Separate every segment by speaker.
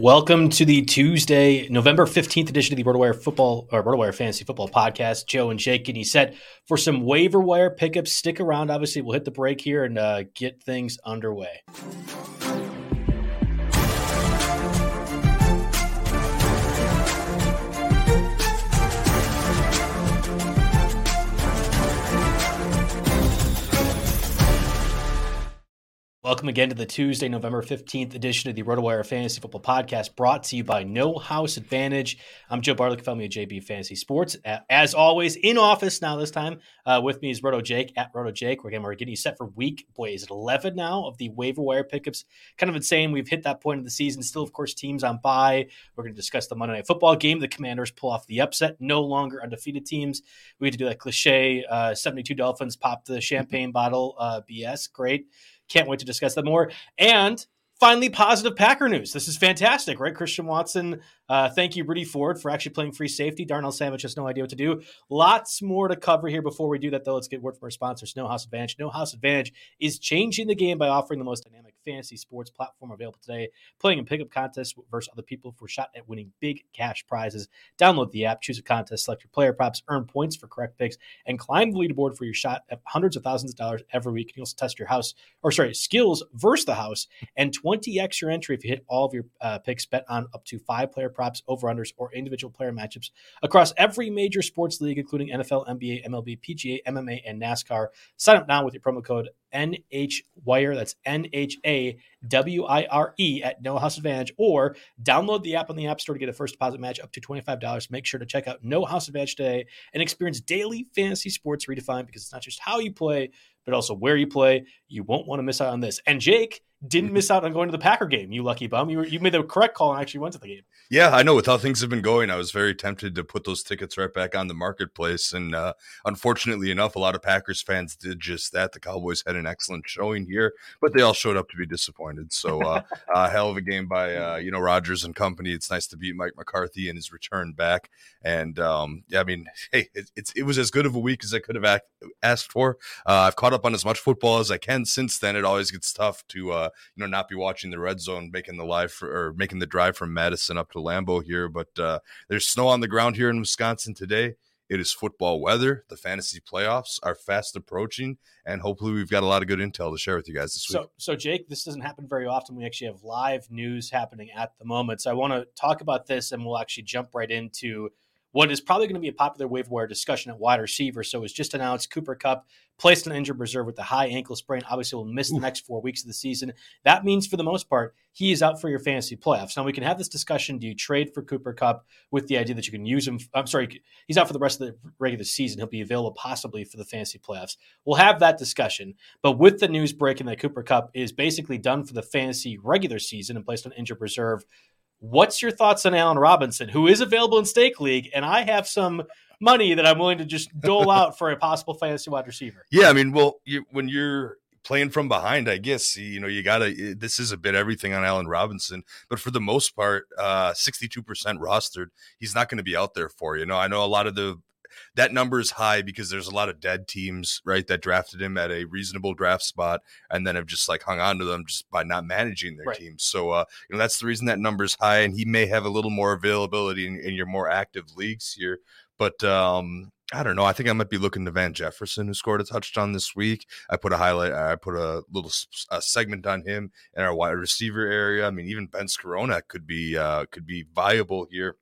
Speaker 1: Welcome to the Tuesday, November 15th edition of the RotoWire Football or RotoWire Fantasy Football Podcast. Joe and Jake getting set for some waiver wire pickups. Stick around. Obviously, we'll hit the break here and uh, get things underway. Welcome again to the Tuesday, November 15th edition of the RotoWire Fantasy Football Podcast brought to you by No House Advantage. I'm Joe Bartlett, family of JB Fantasy Sports. As always, in office now this time. Uh, with me is Roto Jake at Roto Jake. We're, again, we're getting you set for week, boy, is it 11 now of the waiver wire pickups? Kind of insane. We've hit that point of the season. Still, of course, teams on bye. We're going to discuss the Monday Night Football game. The Commanders pull off the upset. No longer undefeated teams. We had to do that cliche uh, 72 Dolphins pop the champagne bottle uh, BS. Great. Can't wait to discuss that more. And finally, positive Packer news. This is fantastic, right? Christian Watson uh, thank you, Rudy Ford, for actually playing free safety. Darnell Savage has no idea what to do. Lots more to cover here. Before we do that, though, let's get word from our sponsors, No House Advantage. No House Advantage is changing the game by offering the most dynamic fantasy sports platform available today, playing in pickup contests versus other people for a shot at winning big cash prizes. Download the app, choose a contest, select your player props, earn points for correct picks, and climb the leaderboard for your shot at hundreds of thousands of dollars every week. You can also test your house, or sorry, skills versus the house, and 20x your entry if you hit all of your uh, picks. Bet on up to five player props, over unders, or individual player matchups across every major sports league, including NFL, NBA, MLB, PGA, MMA, and NASCAR. Sign up now with your promo code NHWire. That's N H A W I R E at No House Advantage, or download the app on the App Store to get a first deposit match up to $25. Make sure to check out No House Advantage today and experience daily fantasy sports redefined because it's not just how you play, but also where you play. You won't want to miss out on this. And Jake, didn't miss out on going to the Packer game. You lucky bum. You were, you made the correct call and actually went to the game.
Speaker 2: Yeah, I know. With how things have been going, I was very tempted to put those tickets right back on the marketplace. And uh, unfortunately enough, a lot of Packers fans did just that. The Cowboys had an excellent showing here, but they all showed up to be disappointed. So, uh, uh, hell of a game by uh, you know Rodgers and company. It's nice to beat Mike McCarthy and his return back. And um, yeah, I mean, hey, it, it's it was as good of a week as I could have asked for. Uh, I've caught up on as much football as I can since then. It always gets tough to uh, you know not be watching the red zone, making the live for, or making the drive from Madison up to Lambeau here. But uh, there's snow on the ground here in Wisconsin today. It is football weather. The fantasy playoffs are fast approaching, and hopefully, we've got a lot of good intel to share with you guys this
Speaker 1: so,
Speaker 2: week.
Speaker 1: So, Jake, this doesn't happen very often. We actually have live news happening at the moment. So, I want to talk about this, and we'll actually jump right into what is probably going to be a popular waiver wire discussion at wide receiver. So it's just announced Cooper Kupp placed on injured reserve with a high ankle sprain. Obviously, will miss Oof. the next four weeks of the season. That means, for the most part, he is out for your fantasy playoffs. Now we can have this discussion: Do you trade for Cooper Kupp with the idea that you can use him? I'm sorry, he's out for the rest of the regular season. He'll be available possibly for the fantasy playoffs. We'll have that discussion. But with the news breaking that Cooper Kupp is basically done for the fantasy regular season and placed on injured reserve What's your thoughts on Allen Robinson, who is available in Stake League? And I have some money that I'm willing to just dole out for a possible fantasy wide receiver.
Speaker 2: Yeah, I mean, well, you, when you're playing from behind, I guess you know you gotta. This is a bit everything on Allen Robinson, but for the most part, uh, 62% rostered. He's not going to be out there for you. you know, I know a lot of the that number is high because there's a lot of dead teams, right, that drafted him at a reasonable draft spot and then have just like hung on to them just by not managing their right. teams. So, uh, you know, that's the reason that number is high, and he may have a little more availability in, in your more active leagues here. But um, I don't know. I think I might be looking to Van Jefferson, who scored a touchdown this week. I put a highlight. I put a little a segment on him in our wide receiver area. I mean, even Ben Skowronek could be uh, could be viable here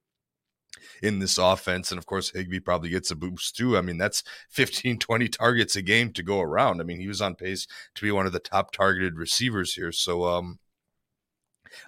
Speaker 2: in this offense. And of course, Higbee probably gets a boost too. I mean, that's 15, 20 targets a game to go around. I mean, he was on pace to be one of the top targeted receivers here. So, um,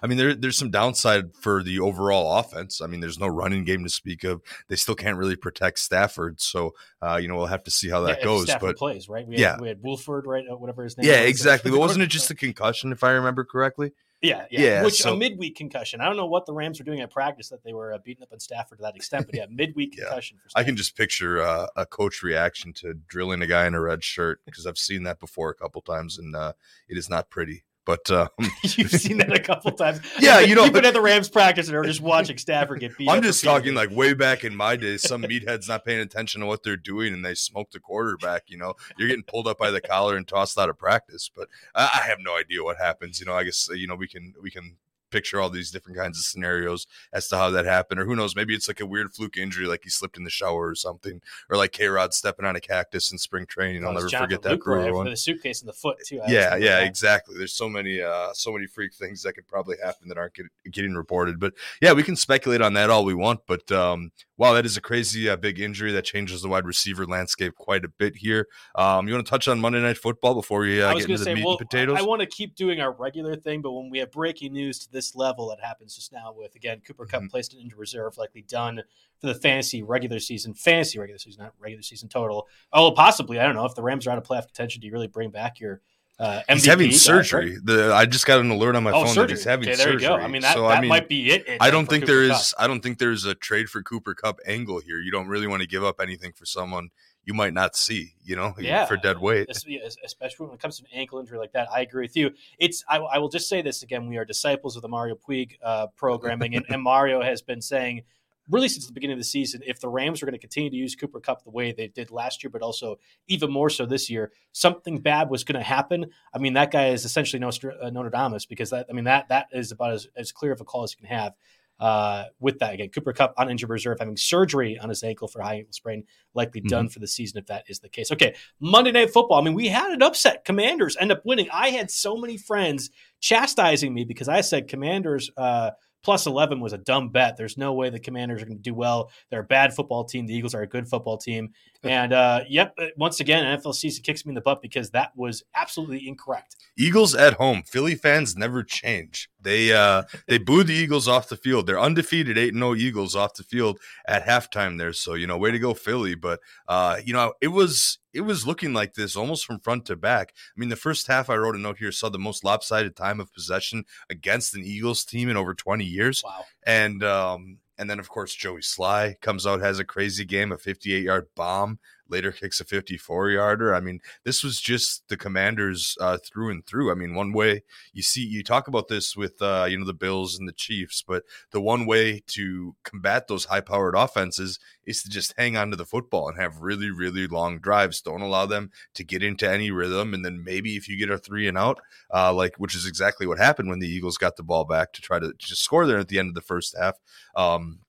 Speaker 2: I mean, there, there's some downside for the overall offense. I mean, there's no running game to speak of. They still can't really protect Stafford, so uh, you know we'll have to see how that
Speaker 1: yeah,
Speaker 2: goes.
Speaker 1: Stafford
Speaker 2: but
Speaker 1: plays right. We had, yeah, we had Wolford, right? Uh, whatever his name.
Speaker 2: Yeah, was. exactly. But wasn't it just a concussion, if I remember correctly?
Speaker 1: Yeah, yeah. yeah Which so, a midweek concussion. I don't know what the Rams were doing at practice that they were uh, beating up on Stafford to that extent, but yeah, midweek yeah. concussion.
Speaker 2: I can just picture uh, a coach reaction to drilling a guy in a red shirt because I've seen that before a couple times, and uh, it is not pretty. But um,
Speaker 1: you've seen that a couple times.
Speaker 2: yeah, you know,
Speaker 1: you've been at the Rams practice and are just watching Stafford get beat.
Speaker 2: I'm just talking like way back in my day, Some meatheads not paying attention to what they're doing and they smoke the quarterback. You know, you're getting pulled up by the collar and tossed out of practice. But I have no idea what happens. You know, I guess you know we can we can picture all these different kinds of scenarios as to how that happened, or who knows, maybe it's like a weird fluke injury, like he slipped in the shower or something, or like K Rod stepping on a cactus in spring training. I'll never Jonathan forget that Brewer
Speaker 1: one. The suitcase in the foot too.
Speaker 2: I yeah, yeah, exactly. There's so many, uh, so many freak things that could probably happen that aren't get, getting reported. But yeah, we can speculate on that all we want. But um, wow, that is a crazy uh, big injury that changes the wide receiver landscape quite a bit here. Um, you want to touch on Monday Night Football before we uh, get into say, the meat well, and potatoes?
Speaker 1: I want to keep doing our regular thing, but when we have breaking news to this level that happens happens just now with again Cooper Kupp mm-hmm. placed into reserve, likely done for the fantasy regular season, fantasy regular season, not regular season total. Oh, possibly. I don't know if the Rams are out of playoff contention. Do you really bring back your uh, MVP,
Speaker 2: he's having surgery. Right? The I just got an alert on my oh, phone surgery. that he's having okay, there surgery. You go.
Speaker 1: I mean, that, so, that I mean, might be it.
Speaker 2: I don't think Cooper there is. Kupp. I don't think there's a trade for Cooper Kupp angle here. You don't really want to give up anything for someone you might not see, you know,
Speaker 1: yeah.
Speaker 2: for dead weight.
Speaker 1: Especially when it comes to an ankle injury like that. I agree with you. It's I, I will just say this again: we are disciples of the Mario Puig uh, programming, and, and Mario has been saying really since the beginning of the season, if the Rams are going to continue to use Cooper Kupp the way they did last year, but also even more so this year, something bad was going to happen. I mean, that guy is essentially uh, Notre Dame because that I mean that that is about as, as clear of a call as you can have uh, with that. Again, Cooper Kupp on injured reserve, having surgery on his ankle for high ankle sprain, likely mm-hmm. done for the season if that is the case. Okay, Monday Night Football. I mean, we had an upset. Commanders end up winning. I had so many friends chastising me because I said Commanders. Uh, plus 11 was a dumb bet. There's no way the Commanders are going to do well. They're a bad football team. The Eagles are a good football team. And uh, yep, uh, once again, NFL season kicks me in the butt because that was absolutely incorrect.
Speaker 2: Eagles at home. Philly fans never change. They uh, they booed the Eagles off the field. They're undefeated, eight no Eagles off the field at halftime there. So you know, way to go Philly. But uh, you know, it was it was looking like this almost from front to back. I mean, the first half I wrote a note here saw the most lopsided time of possession against an Eagles team in over 20 years.
Speaker 1: Wow.
Speaker 2: And um, and then of course Joey Slye comes out has a crazy game, a 58 yard bomb later kicks a 54 yarder. I mean, this was just the commanders uh, through and through. I mean, one way you see, you talk about this with, uh, you know, the Bills and the Chiefs, but the one way to combat those high powered offenses is to just hang on to the football and have really, really long drives. Don't allow them to get into any rhythm. And then maybe if you get a three and out, uh, like, which is exactly what happened when the Eagles got the ball back to try to just score there at the end of the first half. Um,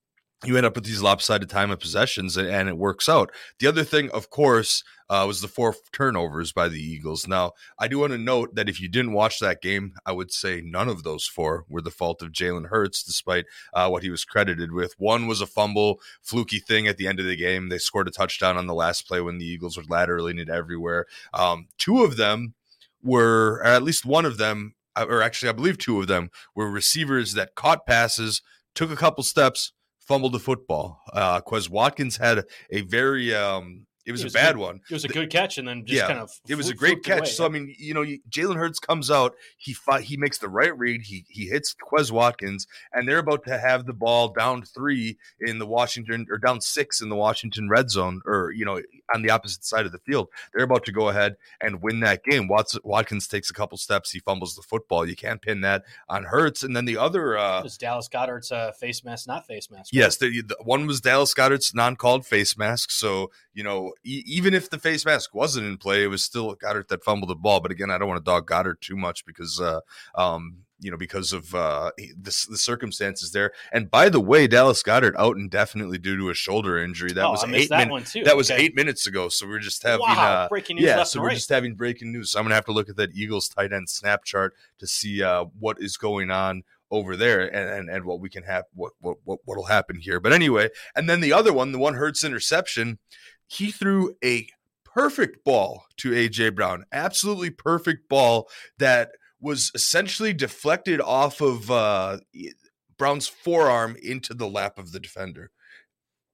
Speaker 2: you end up with these lopsided time of possessions and, and it works out. The other thing, of course, uh, was the four turnovers by the Eagles. Now, I do want to note that if you didn't watch that game, I would say none of those four were the fault of Jalen Hurts, despite uh, what he was credited with. One was a fumble, fluky thing at the end of the game. They scored a touchdown on the last play when the Eagles were lateraling it everywhere. Um, two of them were, or at least one of them, uh, or actually, I believe two of them were receivers that caught passes, took a couple steps, fumbled the football. Uh, Quez Watkins had a very um, it was, it was, a bad
Speaker 1: good,
Speaker 2: one.
Speaker 1: It was a good catch, and then just yeah, kind of.
Speaker 2: It was a great catch. Away. So I mean, you know, Jalen Hurts comes out, he fi- he makes the right read, he he hits Quez Watkins, and they're about to have the ball down three in the Washington or down six in the Washington red zone, or you know, on the opposite side of the field. They're about to go ahead and win that game. Watts, Watkins takes a couple steps, he fumbles the football. You can't pin that on Hurts. And then the other uh,
Speaker 1: was Dallas Goedert's uh, face mask, not face mask.
Speaker 2: Right? Yes, the, the, one was Dallas Goedert's non-called face mask. So you know, e- even if the face mask wasn't in play, it was still Goedert that fumbled the ball. But again, I don't want to dog Goedert too much because uh, um, you know, because of uh, the, the, circumstances there. And by the way, Dallas Goedert out indefinitely due to a shoulder injury. That
Speaker 1: oh,
Speaker 2: was
Speaker 1: eight
Speaker 2: that,
Speaker 1: min-
Speaker 2: that was eight minutes ago. So we're just having
Speaker 1: wow,
Speaker 2: uh,
Speaker 1: breaking news.
Speaker 2: Yeah, so we're
Speaker 1: right.
Speaker 2: just having breaking news. So I'm gonna have to look at that Eagles tight end snap chart to see uh, what is going on over there and, and, and what we can have what what what what'll happen here. But anyway, and then the other one, the one Hurts interception, he threw a perfect ball to AJ Brown. Absolutely perfect ball that was essentially deflected off of uh, Brown's forearm into the lap of the defender.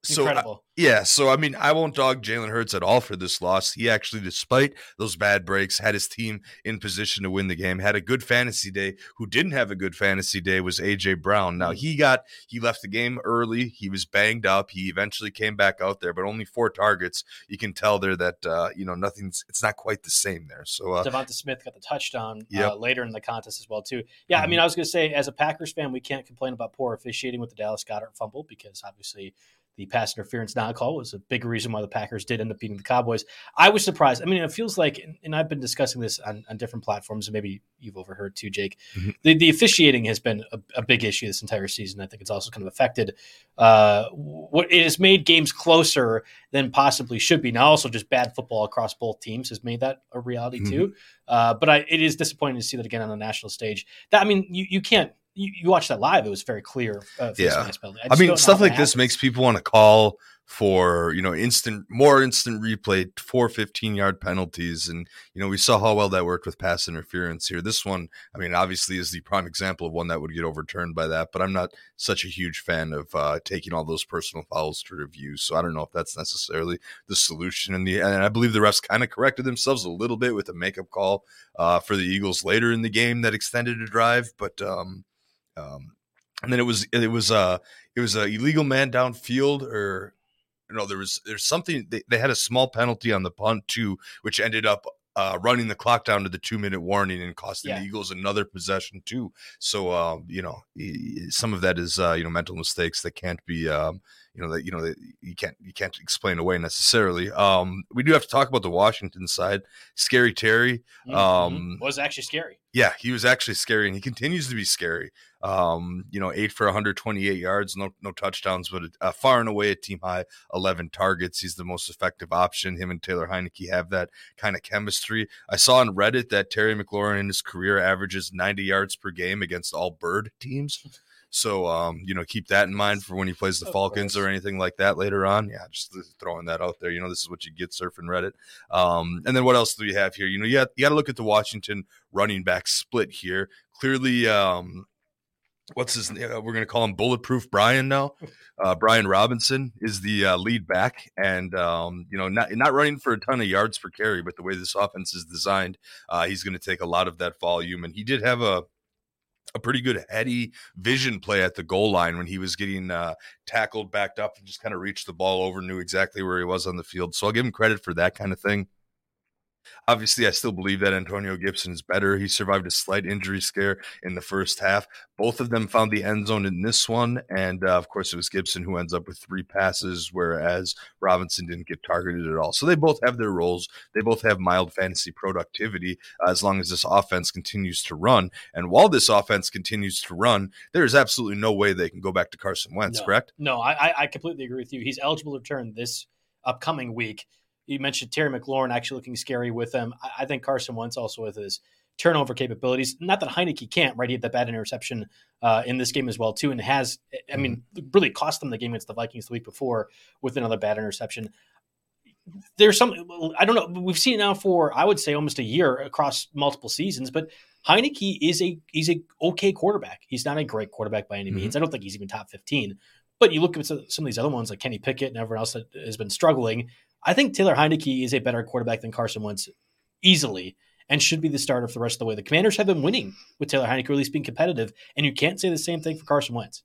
Speaker 2: So
Speaker 1: Incredible.
Speaker 2: Yeah, so I mean, I won't dog Jalen Hurts at all for this loss. He actually, despite those bad breaks, had his team in position to win the game. Had a good fantasy day. Who didn't have a good fantasy day was AJ Brown. Now he got he left the game early. He was banged up. He eventually came back out there, but only four targets. You can tell there that uh, you know nothing's. It's not quite the same there. So uh,
Speaker 1: DeVonta Smith got the touchdown
Speaker 2: Yep.
Speaker 1: uh, later in the contest as well too. Yeah, I mean, I was going to say as a Packers fan, we can't complain about poor officiating with the Dallas Goedert fumble because obviously the pass interference non call was a big reason why the Packers did end up beating the Cowboys. I was surprised. I mean, it feels like, and I've been discussing this on, on different platforms, and maybe you've overheard too, Jake.
Speaker 2: Mhm.
Speaker 1: The, the officiating has been a, a big issue this entire season. I think it's also kind of affected uh, what it has made games closer than possibly should be. Now, also just bad football across both teams has made that a reality too. Uh, but I, it is disappointing to see that again on the national stage. That I mean, you, you can't. You, you watch that live; it was very clear. Uh,
Speaker 2: Yeah. I
Speaker 1: just
Speaker 2: mean, stuff like this
Speaker 1: happens.
Speaker 2: makes people want to call for you know instant, more instant replay, four 15 yard penalties, and you know we saw how well that worked with pass interference here. This one, I mean, obviously is the prime example of one that would get overturned by that, but I'm not such a huge fan of uh, taking all those personal fouls to review, so I don't know if that's necessarily the solution. And the and I believe the refs kind of corrected themselves a little bit with a makeup call uh, for the Eagles later in the game that extended a drive, but um, um, and then it was it was uh it was a illegal man downfield or you know there was there's something they, they had a small penalty on the punt too which ended up uh, running the clock down to the two minute warning and costing
Speaker 1: Yeah.
Speaker 2: the Eagles another possession too. So um, you know some of that is uh, you know mental mistakes that can't be um, you know that you know that you can't you can't explain away necessarily. Um, we do have to talk about the Washington side. Scary Terry,
Speaker 1: Mhm.
Speaker 2: um,
Speaker 1: was actually scary.
Speaker 2: yeah, he was actually scary, and he continues to be scary. Um, you know, eight for 128 yards, no no touchdowns, but uh, far and away a team high 11 targets. He's the most effective option. Him and Taylor Heinicke have that kind of chemistry. I saw on Reddit that Terry McLaurin in his career averages 90 yards per game against all bird teams. So, um, you know, keep that in mind for when he plays the
Speaker 1: Of
Speaker 2: Falcons
Speaker 1: course.
Speaker 2: or anything like that later on. Yeah, just throwing that out there. You know, this is what you get surfing Reddit. Um, and then what else do we have here? You know, you got, you got to look at the Washington running back split here. Clearly, um, what's his name? We're going to call him Bulletproof Brian now. Uh, Brian Robinson is the uh, lead back, and um, you know, not not running for a ton of yards per carry, but the way this offense is designed, uh, he's going to take a lot of that volume. And he did have a a pretty good heady vision play at the goal line when he was getting uh, tackled, backed up, and just kind of reached the ball over, knew exactly where he was on the field. So I'll give him credit for that kind of thing. Obviously, I still believe that Antonio Gibson is better. He survived a slight injury scare in the first half. Both of them found the end zone in this one. And uh, of course, it was Gibson who ends up with three passes, whereas Robinson didn't get targeted at all. So they both have their roles. They both have mild fantasy productivity uh, as long as this offense continues to run. And while this offense continues to run, there is absolutely no way they can go back to Carson Wentz,
Speaker 1: No.
Speaker 2: correct?
Speaker 1: No, I, I- I completely agree with you. He's eligible to return this upcoming week. You mentioned Terry McLaurin actually looking scary with him. I, I think Carson Wentz also with his turnover capabilities. Not that Heinicke can't, right? He had that bad interception uh, in this game as well too, and has I mean really cost them the game against the Vikings the week before with another bad interception. There's some I don't know. We've seen it now for I would say almost a year across multiple seasons, but Heinicke is a he's a okay quarterback. He's not a great quarterback by any means. I don't think he's even top fifteen. But you look at some some of these other ones like Kenny Pickett and everyone else that has been struggling. I think Taylor Heinicke is a better quarterback than Carson Wentz easily and should be the starter for the rest of the way. The Commanders have been winning with Taylor Heinicke, or at least being competitive, and you can't say the same thing for Carson Wentz.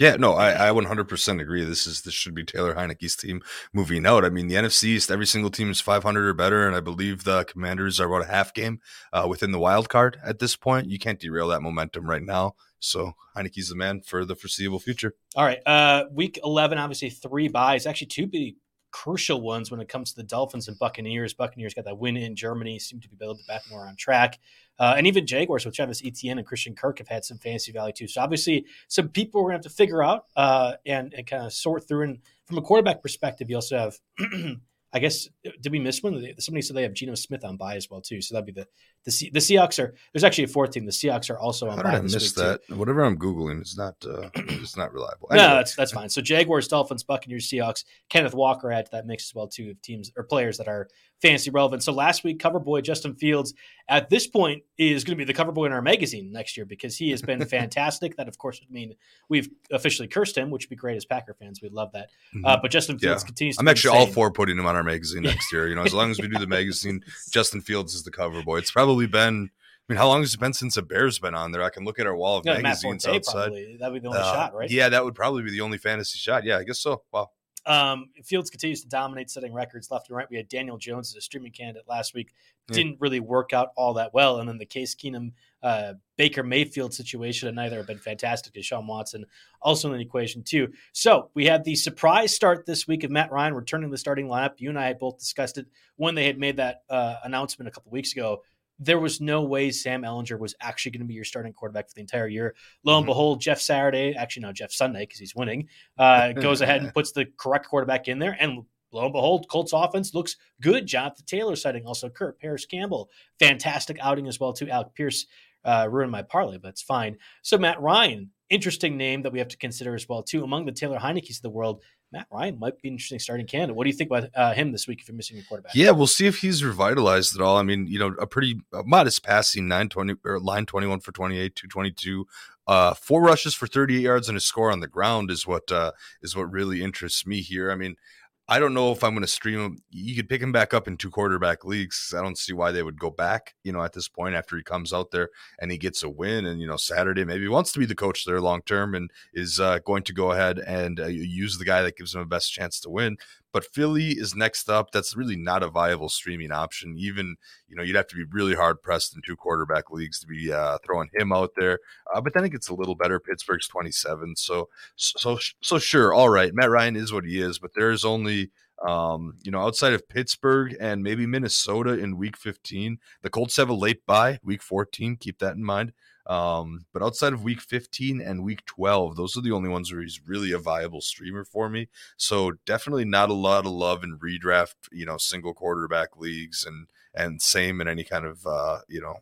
Speaker 2: Yeah, no, I, I 100% agree. This is this should be Taylor Heinicke's team moving out. I mean, the NFC East, every single team is 500 or better, and I believe the Commanders are about a half game uh, within the wild card at this point. You can't derail that momentum right now. So Heinicke's the man for the foreseeable future.
Speaker 1: All right, uh, week 11, obviously three byes, actually two big crucial ones when it comes to the Dolphins and Buccaneers. Buccaneers got that win in Germany, seem to be able to back more on track. Uh, and even Jaguars with Travis Etienne and Christian Kirk have had some fantasy value too. So obviously, some people we're going to have to figure out uh, and, and kind of sort through. And from a quarterback perspective, you also have I guess did we miss one? Somebody said they have Geno Smith on bye as well too. So that'd be the the C, the Seahawks are. There's actually a fourth team. The Seahawks are also on.
Speaker 2: How
Speaker 1: did
Speaker 2: I miss that?
Speaker 1: Too.
Speaker 2: Whatever I'm googling is not uh, it's not reliable. Anyway.
Speaker 1: No, that's that's fine. So Jaguars, Dolphins, Buccaneers, Seahawks. Kenneth Walker add to that mix as well too of teams or players that are fantasy relevant. So last week, cover boy Justin Fields at this point is going to be the cover boy in our magazine next year because he has been fantastic. that of course would mean we've officially cursed him, which would be great as Packer fans. We'd love that.
Speaker 2: Mm-hmm.
Speaker 1: Uh, but Justin Fields
Speaker 2: Yeah.
Speaker 1: continues. To
Speaker 2: I'm actually
Speaker 1: insane.
Speaker 2: all for putting him on our magazine next year. You know, as long as we do the magazine, Justin Fields is the cover boy. It's probably been. I mean, how long has it been since a Bear's been on there? I can look at our wall of magazines outside.
Speaker 1: probably that'd be the only
Speaker 2: Uh,
Speaker 1: shot, right?
Speaker 2: Yeah, that would probably be the only fantasy shot. Yeah, I guess so. Wow.
Speaker 1: Um, Fields continues to dominate, setting records left and right. We had Daniel Jones as a streaming candidate last week.
Speaker 2: Yeah.
Speaker 1: Didn't really work out all that well. And then the Case Keenum, uh, Baker Mayfield situation, and neither have been fantastic. Deshaun Watson also in the equation too. So we had the surprise start this week of Matt Ryan returning to the starting lineup. You and I had both discussed it when they had made that uh, announcement a couple weeks ago. There was no way Sam Ehlinger was actually going to be your starting quarterback for the entire year. Lo and
Speaker 2: Mhm.
Speaker 1: behold, Jeff Saturday, actually no, Jeff Sunday because he's winning, uh, goes ahead and puts the correct quarterback in there, and lo and behold, Colts offense looks good. Jonathan Taylor sighting also Kurt Parris Campbell, fantastic outing as well too. Alec Pierce uh, ruined my parlay, but it's fine. So Matt Ryan, interesting name that we have to consider as well too. Among the Taylor Heinicke's of the world, Matt Ryan might be interesting starting candidate. What do you think about uh, him this week if you're missing your quarterback?
Speaker 2: Yeah, we'll see if he's revitalized at all. I mean, you know, a pretty modest passing, 920 or line 21 for 28, 222. Uh, four rushes for 38 yards and a score on the ground is what uh, is what really interests me here. I mean, I don't know if I'm going to stream him. You could pick him back up in two quarterback leagues. I don't see why they would go back, you know, at this point after he comes out there and he gets a win. And, you know, Saturday maybe wants to be the coach there long term and is uh, going to go ahead and uh, use the guy that gives him a best chance to win. But Philly is next up. That's really not a viable streaming option. Even, you know, you'd have to be really hard pressed in two quarterback leagues to be uh, throwing him out there. Uh, but then it gets a little better. Pittsburgh's 27. So, so, so sure. All right. Matt Ryan is what he is, but there's only, um, you know, outside of Pittsburgh and maybe Minnesota in week 15, the Colts have a late bye, week 14. Keep that in mind. Um, but outside of week 15 and week 12, those are the only ones where he's really a viable streamer for me. So definitely not a lot of love in redraft, you know, single quarterback leagues and, and same in any kind of, uh, you know,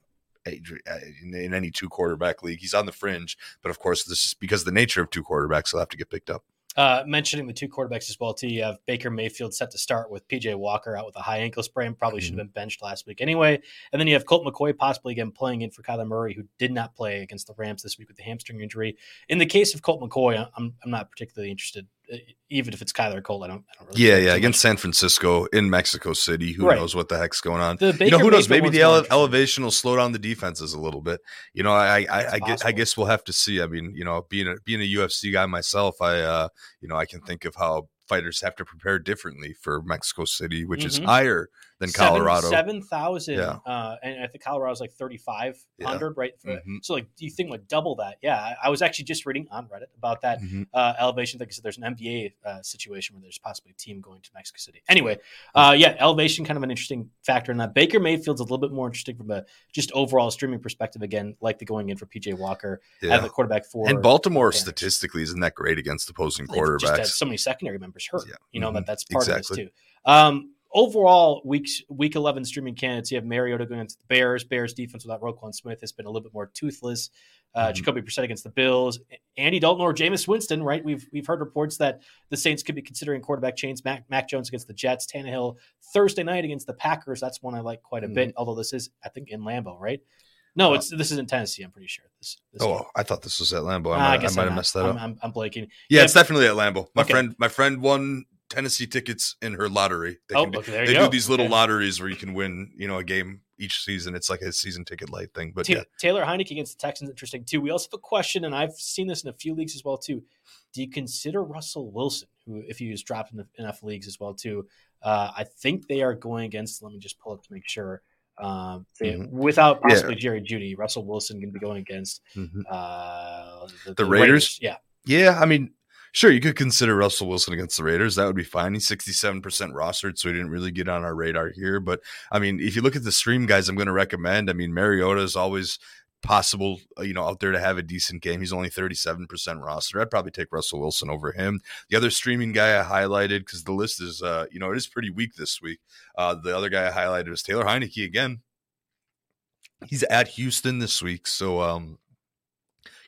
Speaker 2: in, in any two quarterback league. He's on the fringe, but of course, this is because of the nature of two quarterbacks, he'll have to get picked up.
Speaker 1: Uh, mentioning the two quarterbacks as well, too. You have Baker Mayfield set to start with PJ Walker out with a high ankle sprain. Probably should have been benched last week anyway. And then you have Colt McCoy possibly again playing in for Kyler Murray, who did not play against the Rams this week with the hamstring injury. In the case of Colt McCoy, I'm, I'm not particularly interested, even if it's Kyler or Colt. I don't, I don't really
Speaker 2: Yeah, yeah, against
Speaker 1: much.
Speaker 2: San Francisco in Mexico City. Who
Speaker 1: Right.
Speaker 2: knows what the heck's going on?
Speaker 1: The
Speaker 2: you know, who knows? Maybe the ele- elevation will slow down the defenses a little bit. You know, I, I, I, I, guess, I guess we'll have to see. I mean, you know, being a being a UFC guy myself, I, uh, you know, I can think of how fighters have to prepare differently for Mexico City, which is
Speaker 1: Mhm.
Speaker 2: higher than Colorado.
Speaker 1: Seven thousand,
Speaker 2: Yeah.
Speaker 1: uh, and I think Colorado's like thirty five hundred, right? For-
Speaker 2: Mhm.
Speaker 1: So, like, do you think like double that? Yeah, I, was actually just reading on Reddit about that
Speaker 2: Mhm.
Speaker 1: uh, elevation. Like I said, there's an NBA uh, situation where there's possibly a team going to Mexico City. Anyway, uh, yeah, elevation kind of an interesting factor in that. Baker Mayfield's a little bit more interesting from a just overall streaming perspective. Again, like the going in for PJ Walker
Speaker 2: Yeah.
Speaker 1: at the quarterback for
Speaker 2: And Baltimore statistically isn't that great against opposing
Speaker 1: They've just had
Speaker 2: quarterbacks.
Speaker 1: so many secondary members hurt.
Speaker 2: Yeah.
Speaker 1: You know
Speaker 2: Mhm.
Speaker 1: that that's part of
Speaker 2: Exactly.
Speaker 1: this too. Um, overall, weeks week eleven streaming candidates. You have Mariota going against the Bears. Bears defense without Roquan Smith has been a little bit more toothless. Uh,
Speaker 2: Mhm.
Speaker 1: Jacoby Brissett against the Bills. Andy Dalton or Jameis Winston. Right. We've we've heard reports that the Saints could be considering quarterback chains. Mac, Mac Jones against the Jets. Tannehill Thursday night against the Packers. That's one I like quite a bit. Although this is I think in Lambeau. Right. No,
Speaker 2: Uh,
Speaker 1: it's this is in Tennessee. I'm pretty sure. This, this
Speaker 2: Oh, I thought this was at Lambeau. I might, I
Speaker 1: guess
Speaker 2: might have
Speaker 1: not.
Speaker 2: messed that
Speaker 1: I'm,
Speaker 2: up.
Speaker 1: I'm, I'm blanking.
Speaker 2: yeah,
Speaker 1: yeah,
Speaker 2: it's definitely at Lambeau. My
Speaker 1: Okay.
Speaker 2: friend, my friend won Tennessee tickets in her lottery. They,
Speaker 1: Oh,
Speaker 2: can do,
Speaker 1: okay, there you
Speaker 2: they
Speaker 1: go.
Speaker 2: do these little lotteries where you can win, you know, a game each season. It's like a season ticket light thing. But
Speaker 1: Ta-
Speaker 2: yeah,
Speaker 1: Taylor Heinicke against the Texans, interesting too. We also have a question, and I've seen this in a few leagues as well too. Do you consider Russell Wilson, who if you just dropped in enough leagues as well too? Uh, I think they are going against. Let me just pull up to make sure. Um,
Speaker 2: Mhm.
Speaker 1: Without
Speaker 2: Yeah.
Speaker 1: possibly Jerry Jeudy, Russell Wilson can be going against
Speaker 2: Mhm.
Speaker 1: uh, the,
Speaker 2: The Raiders?
Speaker 1: Yeah,
Speaker 2: yeah. I mean, sure, you could consider Russell Wilson against the Raiders. That would be fine. He's sixty-seven percent rostered, so he didn't really get on our radar here. But I mean, if you look at the stream guys, I'm going to recommend. I mean, Mariota is always possible, uh, you know, out there to have a decent game. He's only 37% roster. I'd probably take Russell Wilson over him. The other streaming guy I highlighted because the list is, uh, you know, it is pretty weak this week. Uh, the other guy I highlighted was Taylor Heinicke again. He's at Houston this week, so um,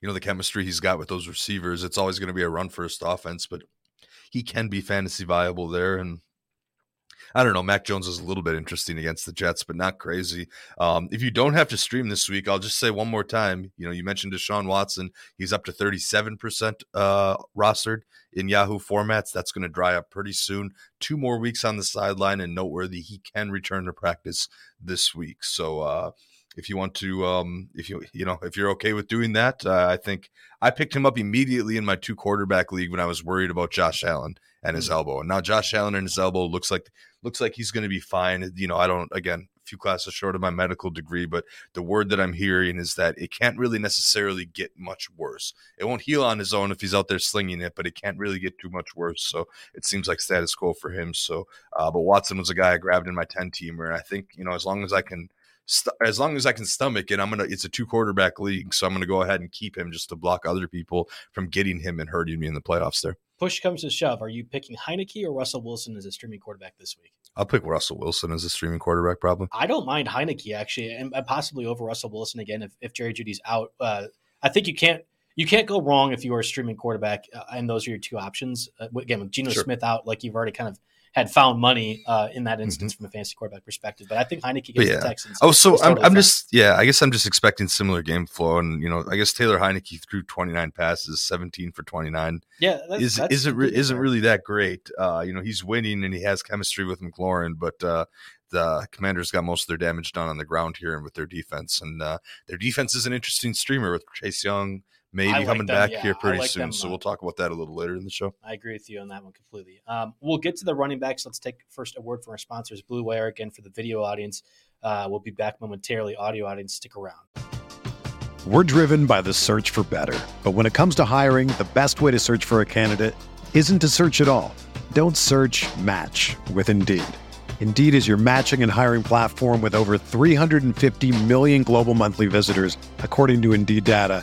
Speaker 2: you know the chemistry he's got with those receivers. It's always going to be a run first offense, but he can be fantasy viable there. And I don't know, Mac Jones is a little bit interesting against the Jets, but not crazy. Um, if you don't have to stream this week, I'll just say one more time. You know, you mentioned Deshaun Watson. He's up to 37% uh, rostered in Yahoo formats. That's going to dry up pretty soon. Two more weeks on the sideline, and noteworthy, he can return to practice this week. So, uh, if you want to, um, if you you know, if you're okay with doing that, uh, I think I picked him up immediately in my two quarterback league when I was worried about Josh Allen and his elbow. And now Josh Allen and his elbow looks like looks like he's going to be fine. You know, I don't again a few classes short of my medical degree, but the word that I'm hearing is that it can't really necessarily get much worse. It won't heal on his own if he's out there slinging it, but it can't really get too much worse. So it seems like status quo for him. So, uh, but Watson was a guy I grabbed in my ten teamer, and I think you know as long as I can st- as long as I can stomach it, I'm gonna. It's a two quarterback league, so I'm gonna go ahead and keep him just to block other people from getting him and hurting me in the playoffs. There,
Speaker 1: push comes to shove. Are you picking Heinicke or Russell Wilson as a streaming quarterback this week?
Speaker 2: I'll pick Russell Wilson as a streaming quarterback. Probably.
Speaker 1: I don't mind Heinicke actually, and and possibly over Russell Wilson again if, if Jerry Jeudy's out. Uh, I think you can't you can't go wrong if you are a streaming quarterback, uh, and those are your two options. Uh, again, with Geno
Speaker 2: Sure.
Speaker 1: Smith out, like you've already kind of had found money uh, in
Speaker 2: Mm-hmm.
Speaker 1: that instance from a fantasy quarterback perspective. But I think
Speaker 2: Heinicke
Speaker 1: against
Speaker 2: yeah.
Speaker 1: the Texans.
Speaker 2: Oh, so I'm, I'm just yeah. I guess I'm just expecting similar game flow, and you know, I guess Taylor Heinicke threw 29 passes, 17 for 29.
Speaker 1: yeah. That's,
Speaker 2: is
Speaker 1: that's
Speaker 2: isn't re- isn't really that great. Uh, you know, he's winning and he has chemistry with McLaurin, but uh, the Commanders got most of their damage done on the ground here and with their defense. And uh, their defense is an interesting streamer with Chase Young maybe
Speaker 1: like
Speaker 2: coming
Speaker 1: them,
Speaker 2: back
Speaker 1: yeah,
Speaker 2: here pretty
Speaker 1: like
Speaker 2: soon.
Speaker 1: them,
Speaker 2: so we'll talk about that a little later in the show.
Speaker 1: I agree with you on that one completely. Um, we'll get to the running backs. Let's take first a word from our sponsors, Blue Wire. Again, for the video audience, uh, we'll be back momentarily. Audio audience, stick around.
Speaker 3: We're driven by the search for better. But when it comes to hiring, the best way to search for a candidate isn't to search at all. Don't search match with Indeed. Indeed is your matching and hiring platform with over 350 million global monthly visitors, according to Indeed data,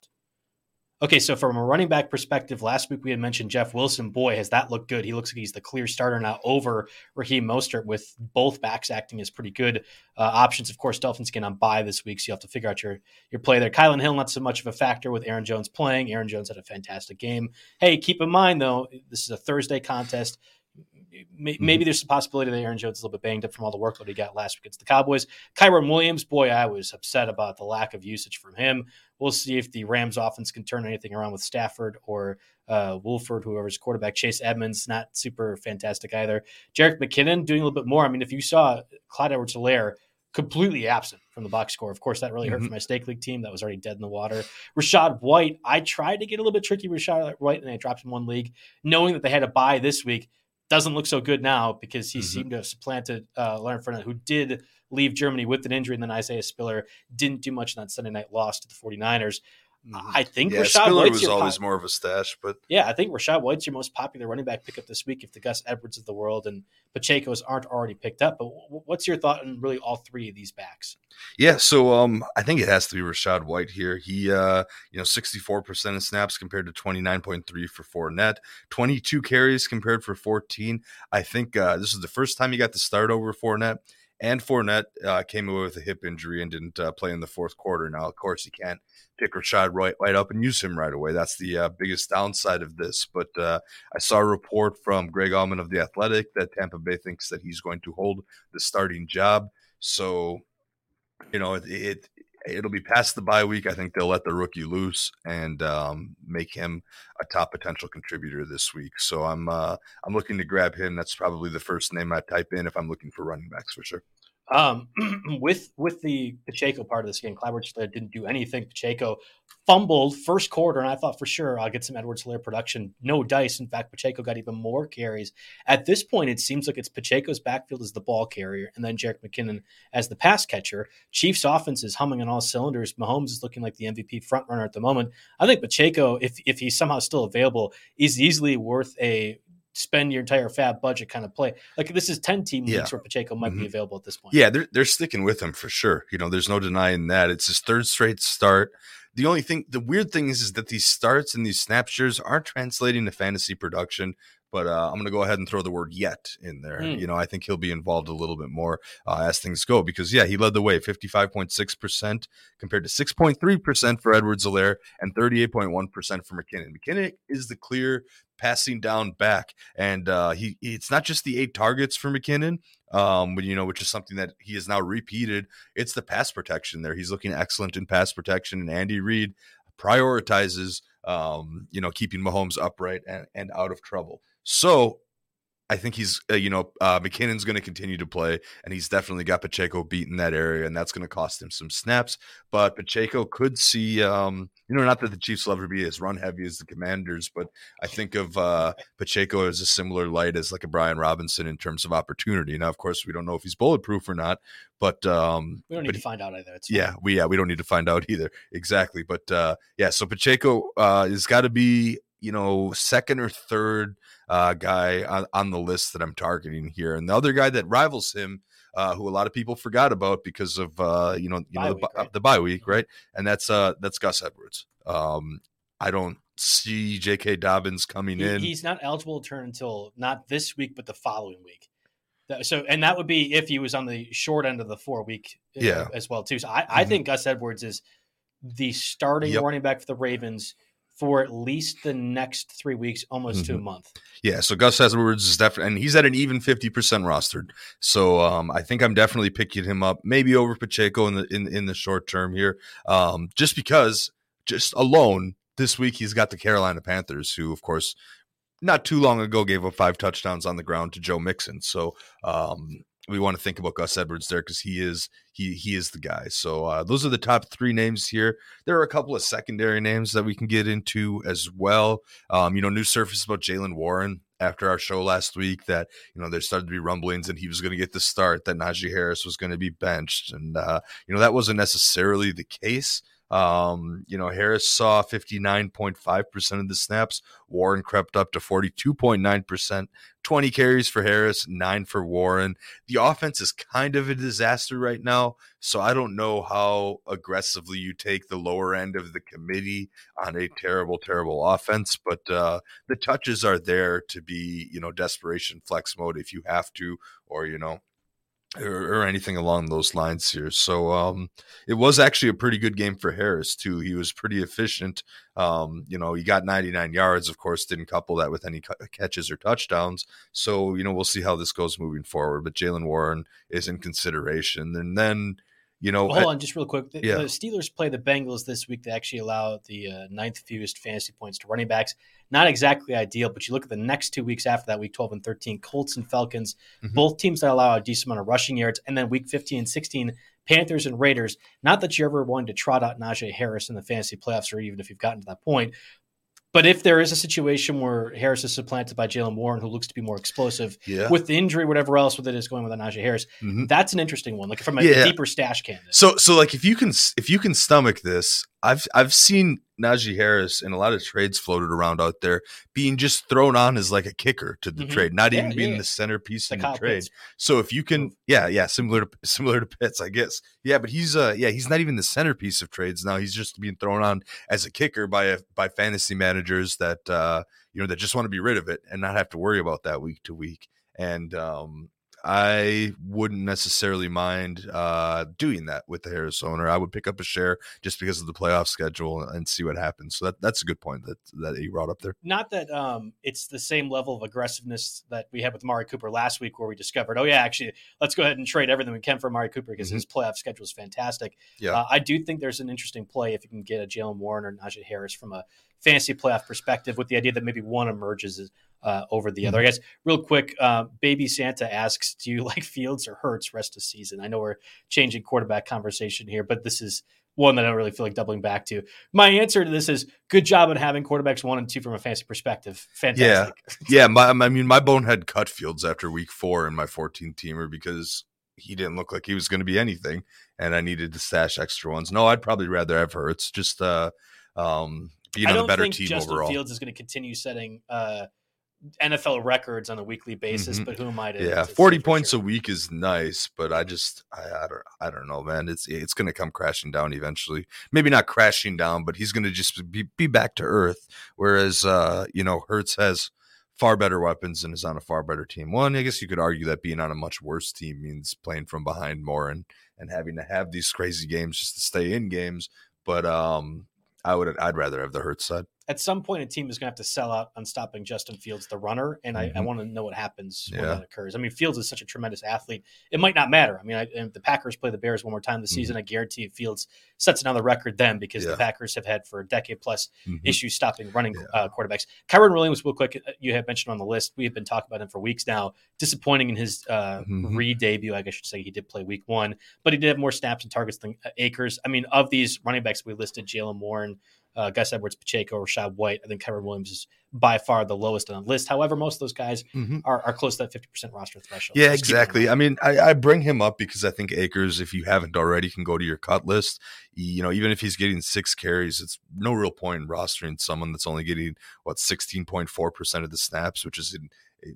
Speaker 1: Okay, so from a running back perspective, last week we had mentioned Jeff Wilson. Boy, has that looked good. He looks like he's the clear starter now over Raheem Mostert, with both backs acting as pretty good uh, options. Of course, Dolphins get on bye this week, so you have to figure out your your play there. Kylin Hill, not so much of a factor with Aaron Jones playing. Aaron Jones had a fantastic game. Hey, keep in mind though, this is a Thursday contest maybe mm-hmm. there's a possibility that Aaron Jones is a little bit banged up from all the workload he got last week against the Cowboys. Kyren Williams, boy, I was upset about the lack of usage from him. We'll see if the Rams offense can turn anything around with Stafford or uh, Wolford, whoever's quarterback. Chase Edmonds, not super fantastic either. Jerick McKinnon doing a little bit more. I mean, if you saw Clyde Edwards Helaire completely absent from the box score. Of course, that really hurt mm-hmm. for my stake league team. That was already dead in the water. Rachaad White, I tried to get a little bit tricky with Rachaad White, and I dropped in one league, knowing that they had a bye this week doesn't look so good now because he mm-hmm. seemed to have supplanted uh, Leonard Fournette, who did leave Germany with an injury, and then Isaiah Spiller didn't do much in that Sunday night loss to the 49ers. Mm-hmm. I think
Speaker 2: yeah,
Speaker 1: Rachaad
Speaker 2: Spiller
Speaker 1: White's
Speaker 2: was always pop- more of a stash, but
Speaker 1: yeah, I think Rachaad White's your most popular running back pickup this week if the Gus Edwards of the world and Pacheco's aren't already picked up. But what's your thought on really all three of these backs?
Speaker 2: Yeah, so um, I think it has to be Rachaad White here. He, uh, you know, sixty four percent of snaps compared to twenty nine point three for Fournette, twenty two carries compared for fourteen. I think uh, this is the first time he got to start over Fournette and Fournette uh, came away with a hip injury and didn't uh, play in the fourth quarter. Now, of course, he can't pick Rachaad right, right up and use him right away. That's the uh, biggest downside of this. But uh, I saw a report from Greg Auman of The Athletic that Tampa Bay thinks that he's going to hold the starting job. So, you know, it, it it'll be past the bye week. I think they'll let the rookie loose and um, make him a top potential contributor this week. So I'm uh, I'm looking to grab him. That's probably the first name I type in if I'm looking for running backs for sure.
Speaker 1: Um, with with the Pacheco part of this game, Clyde didn't do anything. Pacheco fumbled first quarter, and I thought for sure I'll get some Edwards Helaire production. No dice. In fact, Pacheco got even more carries. At this point, it seems like it's Pacheco's backfield as the ball carrier, and then Jerick McKinnon as the pass catcher. Chiefs offense is humming on all cylinders. Mahomes is looking like the MVP front runner at the moment. I think Pacheco, if if he's somehow still available, is easily worth a spend your entire FAAB budget kind of play. Like this is 10 team leagues where Pacheco might mm-hmm. be available at this point.
Speaker 2: Yeah, they're, they're sticking with him for sure. You know, there's no denying that. It's his third straight start. The only thing, the weird thing is, is that these starts and these snap shares aren't translating to fantasy production but uh, I'm going to go ahead and throw the word yet in there. Mm. You know, I think he'll be involved a little bit more uh, as things go because, yeah, he led the way 55.6% compared to 6.3% for Edwards Helaire and 38.1% for McKinnon. McKinnon is the clear passing down back. And uh, he, it's not just the eight targets for McKinnon, um, you know, which is something that he has now repeated. It's the pass protection there. He's looking excellent in pass protection, and Andy Reid prioritizes, um, you know, keeping Mahomes upright and, and out of trouble. So I think he's, uh, you know, uh, McKinnon's going to continue to play, and he's definitely got Pacheco beat in that area, and that's going to cost him some snaps. But Pacheco could see, um, you know, not that the Chiefs will ever be as run heavy as the Commanders, but I think of uh, Pacheco as a similar light as like a Brian Robinson in terms of opportunity. Now, of course, we don't know if he's bulletproof or not, but um,
Speaker 1: we don't need to find out either.
Speaker 2: yeah, we yeah we don't need to find out either exactly. But uh, yeah, so Pacheco uh, has got to be you know second or third uh, guy on, on, the list that I'm targeting here, and the other guy that rivals him, uh, who a lot of people forgot about because of uh, you know you bye know week, the, right? the bye week, right? And that's uh that's Gus Edwards. Um, I don't see J.K. Dobbins coming
Speaker 1: he,
Speaker 2: in.
Speaker 1: He's not eligible to turn until not this week, but the following week. So, and that would be if he was on the short end of the four week, uh, yeah, as well too. So, I, mm-hmm. Think Gus Edwards is the starting yep. running back for the Ravens for at least the next three weeks, almost mm-hmm. to a mm-hmm. month.
Speaker 2: Yeah, so Gus Edwards is definitely, and he's at an even fifty percent rostered. So um, I think I'm definitely picking him up, maybe over Pacheco in the in in the short term here, um, just because, just alone this week he's got the Carolina Panthers, who of course not too long ago gave up five touchdowns on the ground to Joe Mixon. So um, we want to think about Gus Edwards there because he is he he is the guy. So uh, those are the top three names here. There are a couple of secondary names that we can get into as well. Um, you know, new surface about Jaylen Warren after our show last week that you know there started to be rumblings and he was going to get the start that Najee Harris was going to be benched and uh, you know that wasn't necessarily the case. Um, you know, Harris saw 59.5% of the snaps. Warren crept up to 42.9%. 20 carries for Harris, nine for Warren. The offense is kind of a disaster right now. So I don't know how aggressively you take the lower end of the committee on a terrible, terrible offense, but uh, the touches are there to be, you know, desperation flex mode if you have to, or, you know, or, or, anything along those lines here. So um, it was actually a pretty good game for Harris too. He was pretty efficient. Um, you know, he got 99 yards. Of course, didn't couple that with any catches or touchdowns. So you know, we'll see how this goes moving forward. But Jaylen Warren is in consideration, and then you know,
Speaker 1: well, hold on, just real quick. The, yeah. the, Steelers play the Bengals this week. They actually allow the uh, ninth fewest fantasy points to running backs. Not exactly ideal, but you look at the next two weeks after that, week 12 and 13, Colts and Falcons, mm-hmm. both teams that allow a decent amount of rushing yards. And then week 15 and 16, Panthers and Raiders. Not that you're ever wanting to trot out Najee Harris in the fantasy playoffs, or even if you've gotten to that point, but if there is a situation where Harris is supplanted by Jaylen Warren, who looks to be more explosive
Speaker 2: yeah.
Speaker 1: with the injury, whatever else with it is going with Najee Harris, mm-hmm. that's an interesting one. Like from a yeah. deeper stash candidate.
Speaker 2: So, so like if you can if you can stomach this, I've I've seen Najee Harris in a lot of trades floated around out there being just thrown on as like a kicker to the mm-hmm. trade, not yeah, even being yeah. the centerpiece the in the trade. Pitts. So if you can, yeah, yeah, similar to similar to Pitts, I guess. Yeah, but he's uh yeah, he's not even the centerpiece of trades now. He's just being thrown on as a kicker by a, by fantasy managers that uh you know that just want to be rid of it and not have to worry about that week to week. And um I wouldn't necessarily mind uh, doing that with the Harris owner. I would pick up a share just because of the playoff schedule and see what happens. So that, that's a good point that that you brought up there.
Speaker 1: Not that um, it's the same level of aggressiveness that we had with Amari Cooper last week, where we discovered, oh yeah, actually, let's go ahead and trade everything we can for Amari Cooper because mm-hmm. his playoff schedule is fantastic.
Speaker 2: Yeah,
Speaker 1: uh, I do think there's an interesting play if you can get a Jaylen Warren or Najee Harris from a fantasy playoff perspective, with the idea that maybe one emerges uh, over the other. I mm-hmm. guess real quick, uh, Baby Santa asks, "Do you like Fields or Hurts rest of season?" I know we're changing quarterback conversation here, but this is one that I don't really feel like doubling back to. My answer to this is good job at having quarterbacks one and two from a fantasy perspective. Fantastic.
Speaker 2: Yeah, yeah. My, I mean, my bonehead cut Fields after week four in my 14 teamer because he didn't look like he was going to be anything, and I needed to stash extra ones. No, I'd probably rather have Hurts. Just uh, um, being on a better team
Speaker 1: Justin
Speaker 2: overall.
Speaker 1: Fields is going to continue setting uh, NFL records on a weekly basis, mm-hmm. but who am I to?
Speaker 2: Yeah,
Speaker 1: to
Speaker 2: forty points sure. a week is nice, but I just I, I don't I don't know, man. It's it's going to come crashing down eventually. Maybe not crashing down, but he's going to just be be back to earth. Whereas uh, you know, Hurts has far better weapons and is on a far better team. One, I guess you could argue that being on a much worse team means playing from behind more and and having to have these crazy games just to stay in games. But um, I would I'd rather have the Hurts side
Speaker 1: at some point a team is going to have to sell out on stopping Justin Fields, the runner, and mm-hmm. I, I mm-hmm. want to know what happens yeah. when that occurs. I mean, Fields is such a tremendous athlete; it might not matter. I mean, I, if the Packers play the Bears one more time this mm-hmm. season, I guarantee Fields sets another record then because yeah. the Packers have had for a decade plus mm-hmm. issues stopping running yeah. uh, quarterbacks. Kyren Williams, real quick, uh, you have mentioned on the list. We have been talking about him for weeks now. Disappointing in his uh, mm-hmm. re debut, I guess I should say. He did play week one, but he did have more snaps and targets than Akers. I mean, of these running backs we listed, Jaylen Warren uh, Gus Edwards, Pacheco, Rachaad White. I think Kyren Williams is by far the lowest on the list. However, most of those guys mm-hmm. are, are close to that 50% roster threshold.
Speaker 2: Yeah, exactly. I mean, I, I, bring him up because I think Akers, if you haven't already, can go to your cut list. You know, even if he's getting six carries, it's no real point in rostering someone that's only getting, what, 16.4% of the snaps, which is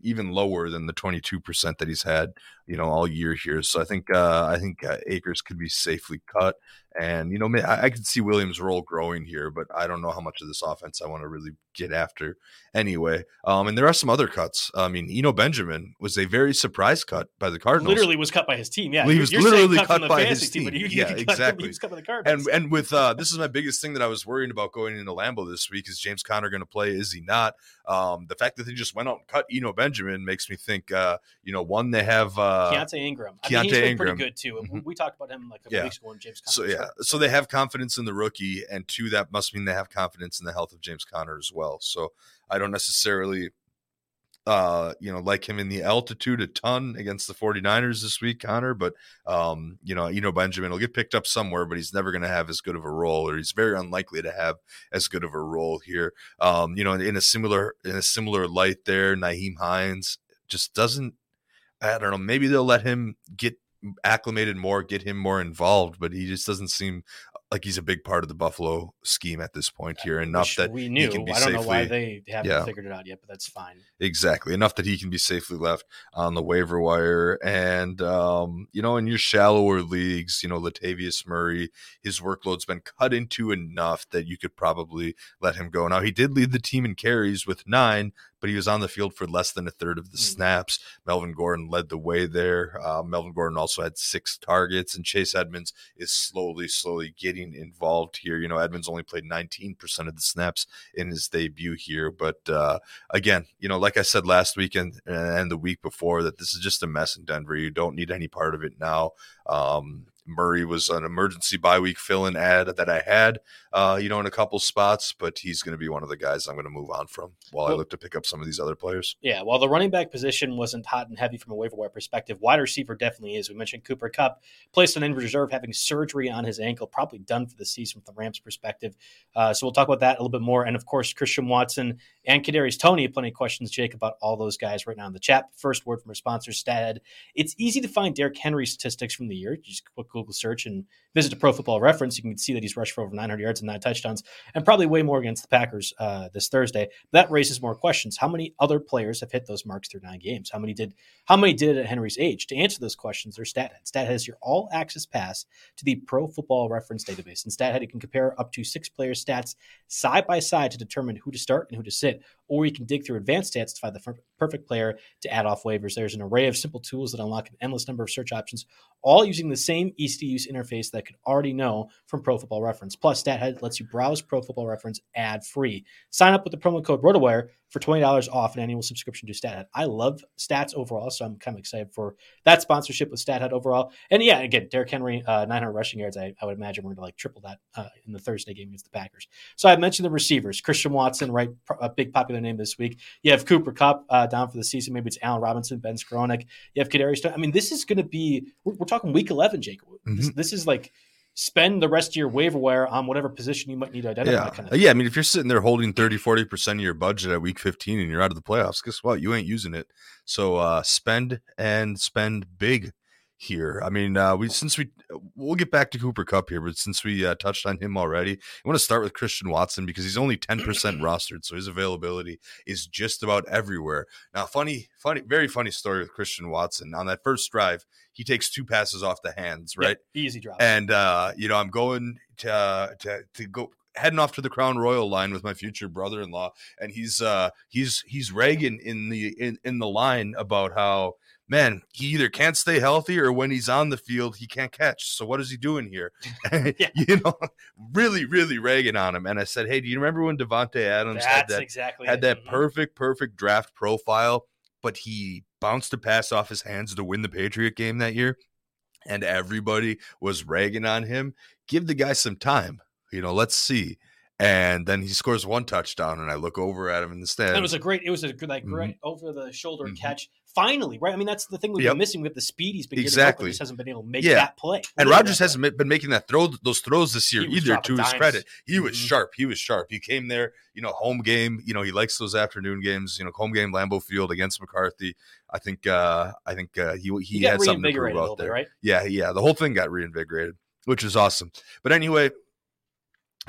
Speaker 2: even lower than the 22% that he's had, you know, all year here. So I think uh, I think uh, Akers could be safely cut, and you know, I, I could see Williams' role growing here, but I don't know how much of this offense I want to really get after anyway. Um, and there are some other cuts. I mean, Eno Benjamin was a very surprise cut by the Cardinals.
Speaker 1: Literally was cut by his team. Yeah,
Speaker 2: he was literally cut, cut by his team.
Speaker 1: team
Speaker 2: yeah, exactly.
Speaker 1: he was cut by the Cardinals.
Speaker 2: And and with uh, this is my biggest thing that I was worrying about going into Lambeau this week is James Conner going to play? Is he not? Um, the fact that they just went out and cut Eno Benjamin makes me think. Uh, you know, one they have uh,
Speaker 1: Keaontay Ingram. I Keaontay mean, he's Ingram. pretty good too. Mm-hmm. We talked about him like a
Speaker 2: yeah.
Speaker 1: weeks ago. James Conner.
Speaker 2: So yeah, so they have confidence in the rookie, and two, that must mean they have confidence in the health of James Conner as well. So I don't necessarily uh, you know, like him in the altitude a ton against the 49ers this week, Conner. But, um, you know, you know, Benjamin will get picked up somewhere, but he's never going to have as good of a role, or he's very unlikely to have as good of a role here. Um, you know, in, in a similar in a similar light, there, Nyheim Hines just doesn't. I don't know. Maybe they'll let him get acclimated more, get him more involved, but he just doesn't seem like he's a big part of the Buffalo scheme at this point here. Enough that
Speaker 1: we knew.
Speaker 2: He can be
Speaker 1: I don't
Speaker 2: safely,
Speaker 1: know why they haven't
Speaker 2: yeah.
Speaker 1: figured it out yet, but that's fine.
Speaker 2: Exactly. Enough that he can be safely left on the waiver wire. And, um, you know, in your shallower leagues, you know, Latavius Murray, his workload's been cut into enough that you could probably let him go. Now, he did lead the team in carries with nine, but he was on the field for less than a third of the
Speaker 1: Mm.
Speaker 2: snaps. Melvin Gordon led the way there. Uh, Melvin Gordon also had six targets, and Chase Edmonds is slowly, slowly getting involved here. You know, Edmonds only played 19% of the snaps in his debut here, but uh, again, you know, like I said last weekend and the week before, that this is just a mess in Denver. You don't need any part of it now. Um, Murray was an emergency bye week fill in ad that I had, uh, you know, in a couple spots, but he's going to be one of the guys I'm going to move on from while I look to pick up some of these other players.
Speaker 1: Yeah, while the running back position wasn't hot and heavy from a waiver wire perspective, wide receiver definitely is. We mentioned Cooper Kupp placed on injured reserve, having surgery on his ankle, probably done for the season from the Rams' perspective. Uh, so we'll talk about that a little bit more. And of course, Christian Watson and Kadarius Toney. Plenty of questions, Jake, about all those guys right now in the chat. First word from our sponsor, StatHead. It's easy to find Derrick Henry statistics from the year. Just quick Google search and visit a Pro Football Reference. You can see that he's rushed for over 900 yards and nine touchdowns, and probably way more against the Packers uh, this Thursday. That raises more questions. How many other players have hit those marks through nine games? How many did? How many did it at Henry's age? To answer those questions, there's StatHead. StatHead is your all-access pass to the Pro Football Reference database. In StatHead, you can compare up to six players' stats side by side to determine who to start and who to sit, it or you can dig through advanced stats to find the perfect player to add off waivers. There's an array of simple tools that unlock an endless number of search options, all using the same easy to use interface that could already know from Pro Football Reference. Plus, StatHead lets you browse Pro Football Reference ad free. Sign up with the promo code ROTOWIRE for $20 off an annual subscription to StatHead. I love stats overall, so I'm kind of excited for that sponsorship with StatHead overall. And yeah, again, Derrick Henry, uh, 900 rushing yards. I, I would imagine we're going to like triple that uh, in the Thursday game against the Packers. So I mentioned the receivers. Christian Watson, right? A big popular name this week. You have Cooper Kupp uh, down for the season. Maybe it's Allen Robinson, Ben Skowronek. You have Kadarius. I mean, this is going to be. We're, we're talking week 11, Jake. This, this is like spend the rest of your waiver wire on whatever position you might need to identify.
Speaker 2: Yeah.
Speaker 1: Kind of
Speaker 2: yeah. I mean, if you're sitting there holding 30, 40% of your budget at week 15 and you're out of the playoffs, guess what? You ain't using it. So uh, spend and spend big here. I mean, uh, we since we we'll get back to Cooper Kupp here, but since we uh, touched on him already, I want to start with Christian Watson because he's only 10% rostered, so his availability is just about everywhere. Now, funny, funny, very funny story with Christian Watson. On that first drive, he takes two passes off the hands, right?
Speaker 1: Yeah, easy drop.
Speaker 2: And uh, you know, I'm going to uh, to to go heading off to the Crown Royal line with my future brother-in-law, and he's uh he's he's ragging in the in, in the line about how man he either can't stay healthy or when he's on the field he can't catch. So what is he doing here?
Speaker 1: Yeah.
Speaker 2: you know, really really ragging on him. And I said, hey, do you remember when Davante Adams had that
Speaker 1: exactly
Speaker 2: had
Speaker 1: it.
Speaker 2: that
Speaker 1: Mhm.
Speaker 2: perfect perfect draft profile, but he bounced a pass off his hands to win the Patriot game that year? and everybody was ragging on him. Give the guy some time. You know, let's see. And then he scores one touchdown, and I look over at him in the stands.
Speaker 1: And it was a great, it was a good, like
Speaker 2: Mhm.
Speaker 1: great over the shoulder
Speaker 2: Mhm.
Speaker 1: catch. Finally, right? I mean, that's the thing we've
Speaker 2: Yep.
Speaker 1: been missing with the speed he's been.
Speaker 2: Exactly.
Speaker 1: Just hasn't been able to make
Speaker 2: Yeah.
Speaker 1: that play.
Speaker 2: and
Speaker 1: Really Rodgers
Speaker 2: hasn't been- been making that throw those throws this year either. To his credit, he was
Speaker 1: Mhm.
Speaker 2: sharp. He was sharp. He came there, you know, home game. You know, he likes those afternoon games. You know, home game, Lambeau Field against McCarthy. I think. uh I think uh, he he,
Speaker 1: He
Speaker 2: had something to prove out
Speaker 1: little bit,
Speaker 2: there.
Speaker 1: right?
Speaker 2: Yeah, yeah. The whole thing got reinvigorated, which is awesome. But anyway,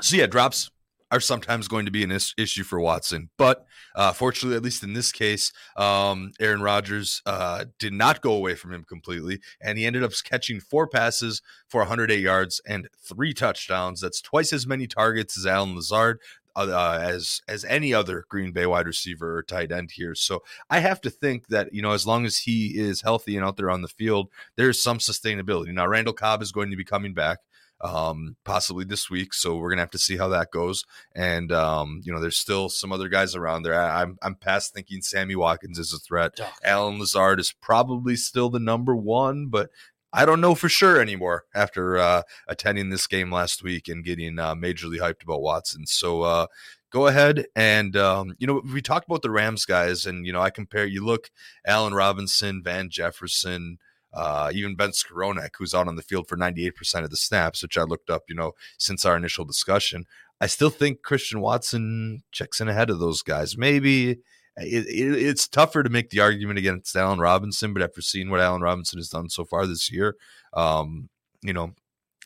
Speaker 2: so yeah, drops are sometimes going to be an is- issue for Watson. But uh, fortunately, at least in this case, um, Aaron Rodgers uh, did not go away from him completely, and he ended up catching four passes for 108 yards and three touchdowns. That's twice as many targets as Allen Lazard. Uh, as as any other Green Bay wide receiver or tight end here, so I have to think that you know as long as he is healthy and out there on the field, there's some sustainability. Now Randall Cobb is going to be coming back um possibly this week so we're gonna have to see how that goes and um you know there's still some other guys around there I, i'm i'm past thinking sammy watkins is a threat
Speaker 1: Duh.
Speaker 2: allen lazard is probably still the number one but I don't know for sure anymore after uh, attending this game last week and getting uh, majorly hyped about Watson. So uh, go ahead and um, you know we talked about the Rams guys, and you know I compare. You look Allen Robinson, Van Jefferson, uh, even Ben Skowronek, who's out on the field for 98% of the snaps, which I looked up, you know, since our initial discussion. I still think Christian Watson checks in ahead of those guys. Maybe it, it, it's tougher to make the argument against Allen Robinson, but after seeing what Allen Robinson has done so far this year, um, you know,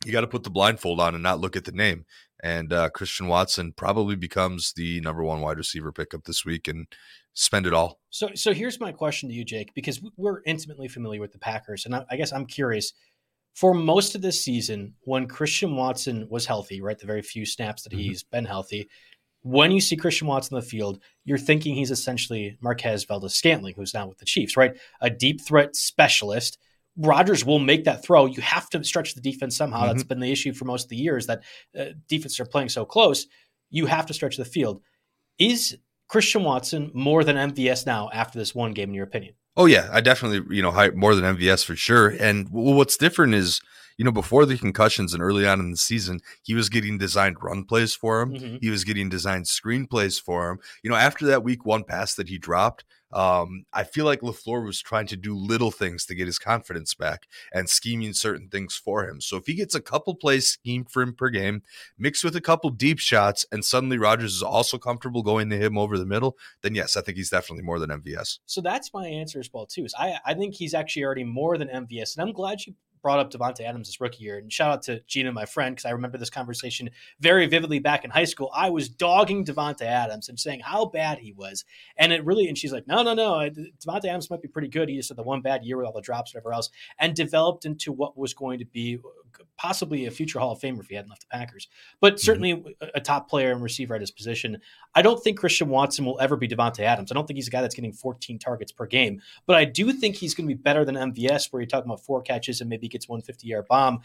Speaker 2: you got to put the blindfold on and not look at the name. And uh, Christian Watson probably becomes the number one wide receiver pickup this week and spend it all.
Speaker 1: So, so here's my question to you, Jake, because we're intimately familiar with the Packers, and I, I guess I'm curious. For most of this season, when Christian Watson was healthy, right, the very few snaps that mm-hmm. he's been healthy, when you see Christian Watson in the field, you're thinking he's essentially Marquez Valdes Scantling, who's now with the Chiefs, right? A deep threat specialist. Rodgers will make that throw. You have to stretch the defense somehow. Mm-hmm. That's been the issue for most of the years that uh, defenses are playing so close. You have to stretch the field. Is Christian Watson more than MVS now after this one game, in your opinion?
Speaker 2: Oh yeah, I definitely you know more than MVS for sure. And what's different is you know, before the concussions and early on in the season, he was getting designed run plays for him. Mm-hmm. He was getting designed screen plays for him. You know, after that week one pass that he dropped, um, I feel like LaFleur was trying to do little things to get his confidence back and scheming certain things for him. So if he gets a couple plays schemed for him per game, mixed with a couple deep shots, and suddenly Rodgers is also comfortable going to him over the middle, then yes, I think he's definitely more than MVS.
Speaker 1: So that's my answer as well too. Is I I think he's actually already more than MVS, and I'm glad you brought up Davante Adams' this rookie year. And shout out to Gina, my friend, because I remember this conversation very vividly back in high school. I was dogging Davante Adams and saying how bad he was. And it really, and she's like, no, no, no. Davante Adams might be pretty good. He just had the one bad year with all the drops, whatever else, and developed into what was going to be possibly a future Hall of Famer if he hadn't left the Packers, but mm-hmm. certainly mm-hmm. a top player and receiver at his position. I don't think Christian Watson will ever be Davante Adams. I don't think he's a guy that's getting 14 targets per game, but I do think he's going to be better than MVS, where you're talking about four catches and maybe gets 150 yard bomb.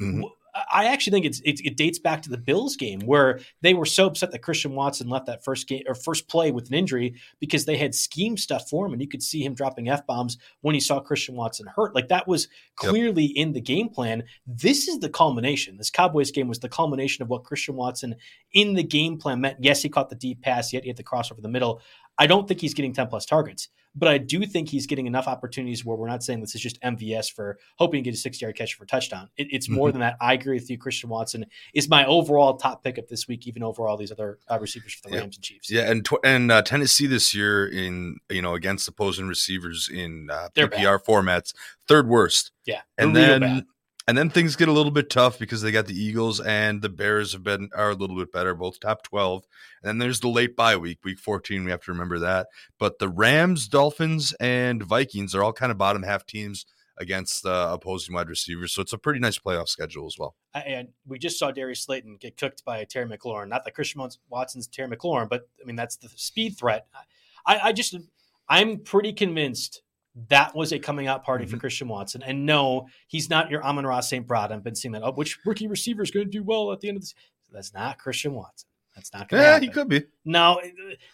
Speaker 1: Mm-hmm. I actually think it's, it, it, dates back to the Bills game where they were so upset that Christian Watson left that first game or first play with an injury because they had scheme stuff for him, and you could see him dropping f bombs when he saw Christian Watson hurt. Like that was clearly yep. in the game plan. This is the culmination. This Cowboys game was the culmination of what Christian Watson in the game plan meant. Yes, he caught the deep pass, yet he had the cross over the middle. I don't think he's getting 10 plus targets, but I do think he's getting enough opportunities where we're not saying this is just MVS for hoping to get a 60 yard catch for a touchdown. It, it's more mm-hmm. than that. I agree with you. Christian Watson is my overall top pickup this week, even over all these other uh, receivers for the Rams and Chiefs.
Speaker 2: Yeah. And, tw- and uh, Tennessee this year in, you know, against opposing receivers in uh, PPR formats, third worst.
Speaker 1: Yeah.
Speaker 2: And then and then things get a little bit tough because they got the Eagles and the Bears have been are a little bit better, both top twelve. And then there's the late bye week, week fourteen. We have to remember that. But the Rams, Dolphins, and Vikings are all kind of bottom half teams against uh, opposing wide receivers. So it's a pretty nice playoff schedule as well.
Speaker 1: And we just saw Darius Slayton get cooked by Terry McLaurin. Not that Christian Watson's Terry McLaurin, but I mean that's the speed threat. I, I just I'm pretty convinced that was a coming out party mm-hmm. for Christian Watson. And no, he's not your Amon-Ra St. Brown. I've been seeing that. Oh, which rookie receiver is going to do well at the end of this? That's not Christian Watson. That's not going to
Speaker 2: Yeah,
Speaker 1: happen.
Speaker 2: he could be.
Speaker 1: No,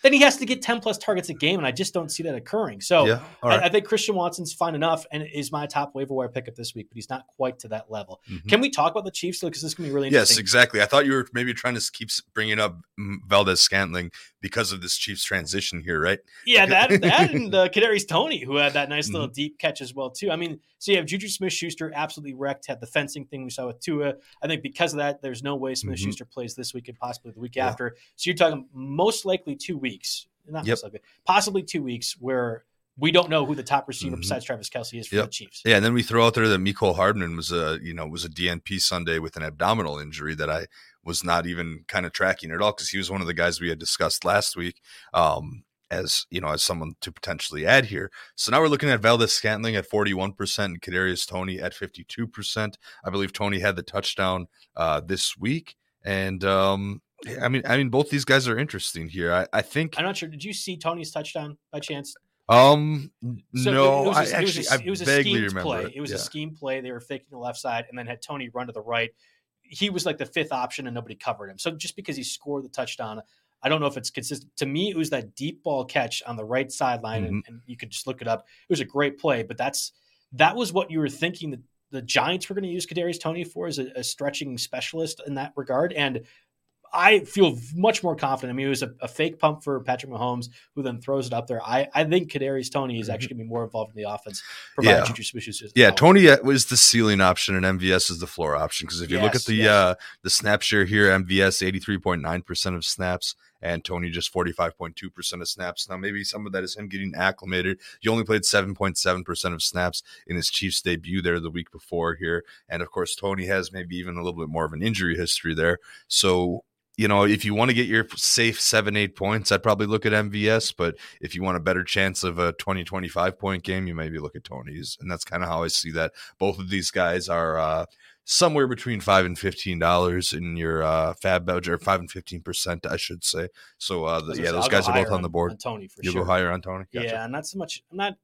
Speaker 1: then he has to get 10 plus targets a game, and I just don't see that occurring. So yeah, right. I, I, think Christian Watson's fine enough and is my top waiver wire pickup this week, but he's not quite to that level. Mm-hmm. Can we talk about the Chiefs, though? Because this is going to be really interesting.
Speaker 2: Yes, exactly. I thought you were maybe trying to keep bringing up Valdes Scantling because of this Chiefs transition here, right?
Speaker 1: Yeah, that, that and uh, Kadarius Tony, who had that nice little mm-hmm. deep catch as well, too. I mean, so you have Juju Smith Schuster absolutely wrecked, had the fencing thing we saw with Tua. I think because of that, there's no way Smith Schuster mm-hmm. plays this week and possibly the week yeah. after. So you're talking most likely two weeks, not yep. most likely, possibly two weeks where we don't know who the top receiver mm-hmm. besides Travis Kelce is for yep. the Chiefs.
Speaker 2: Yeah, and then we throw out there that Mecole Hardman was a you know was a DNP Sunday with an abdominal injury that I was not even kind of tracking at all because he was one of the guys we had discussed last week. Um, as you know, as someone to potentially add here. So now we're looking at Valdes Scantling at 41% and Kadarius Toney at 52%. I believe Toney had the touchdown uh, this week. And um, I mean, I mean, both these guys are interesting here. I, I think
Speaker 1: I'm not sure. Did you see Toney's touchdown by chance?
Speaker 2: Um, so no, I actually,
Speaker 1: it was a, it was a vaguely remember play. It, it was yeah. a scheme play. They were faking the left side and then had Toney run to the right. He was like the fifth option and nobody covered him. So just because he scored the touchdown, I don't know if it's consistent. To me, it was that deep ball catch on the right sideline, mm-hmm. and, and, you could just look it up. It was a great play, but that's that was what you were thinking that the Giants were going to use Kadarius Toney for as a, a stretching specialist in that regard, and I feel much more confident. I mean, it was a, a, fake pump for Patrick Mahomes, who then throws it up there. I, I think Kadarius Toney is actually going to be more involved in the offense.
Speaker 2: Yeah, yeah. Toney uh, was the ceiling option, and MVS is the floor option. Because if you yes, look at the yes. uh, the snap share here, MVS eighty three point nine percent of snaps, and Toney just 45.2% of snaps. Now, maybe some of that is him getting acclimated. He only played 7.7% of snaps in his Chiefs debut there the week before here. And of course, Toney has maybe even a little bit more of an injury history there. So you know, if you want to get your safe seven, eight points, I'd probably look at MVS. But if you want a better chance of a 20, 25 point game, you maybe look at Toney's. And that's kind of how I see that. Both of these guys are uh, somewhere between five and fifteen dollars in your uh, FAAB budget, or five and fifteen percent, I should say. So, uh, the, yeah, those guys are both on, the board.
Speaker 1: On Toney for
Speaker 2: You'll
Speaker 1: sure.
Speaker 2: go higher on Toney.
Speaker 1: Gotcha. Yeah, not so much. I'm not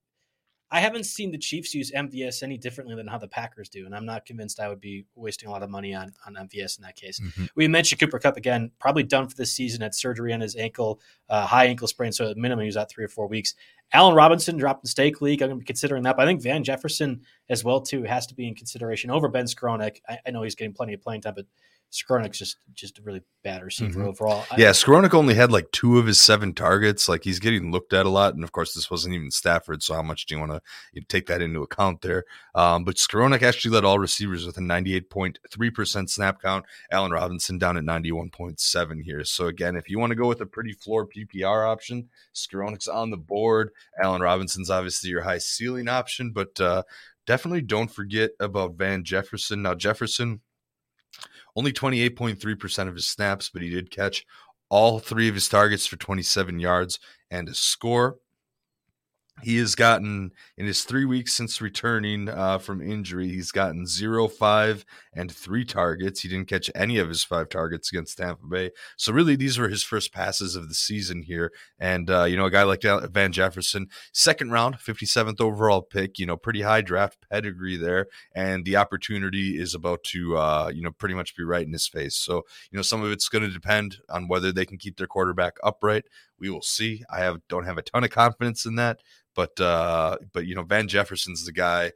Speaker 1: I haven't seen the Chiefs use MVS any differently than how the Packers do, and I'm not convinced I would be wasting a lot of money on on MVS in that case. Mm-hmm. We mentioned Cooper Kupp again, probably done for this season. Had surgery on his ankle, uh, high ankle sprain, so at minimum he's out three or four weeks. Allen Robinson dropped the stake league. I'm going to be considering that, but I think Van Jefferson as well too has to be in consideration over Ben Skowronek. I, I know he's getting plenty of playing time, but Skowronek's just just a really bad receiver mm-hmm. overall.
Speaker 2: Yeah, Skowronek only had like two of his seven targets. Like he's getting looked at a lot, and of course this wasn't even Stafford. So how much do you want to take that into account there? Um, but Skowronek actually led all receivers with a ninety-eight point three percent snap count. Allen Robinson down at ninety-one point seven here. So again, if you want to go with a pretty floor PPR option, Skowronek's on the board. Allen Robinson's obviously your high ceiling option, but uh, definitely don't forget about Van Jefferson. Now Jefferson only 28.3% of his snaps, but he did catch all three of his targets for 27 yards and a score. He has gotten in his three weeks since returning uh, from injury, he's gotten zero, five, and three targets. He didn't catch any of his five targets against Tampa Bay. So really, these were his first passes of the season here. And uh, you know, a guy like Van Jefferson, second round, 57th overall pick. You know, pretty high draft pedigree there, and the opportunity is about to uh, you know pretty much be right in his face. So you know, some of it's going to depend on whether they can keep their quarterback upright. We will see. I have don't have a ton of confidence in that. But uh, but you know, Van Jefferson's the guy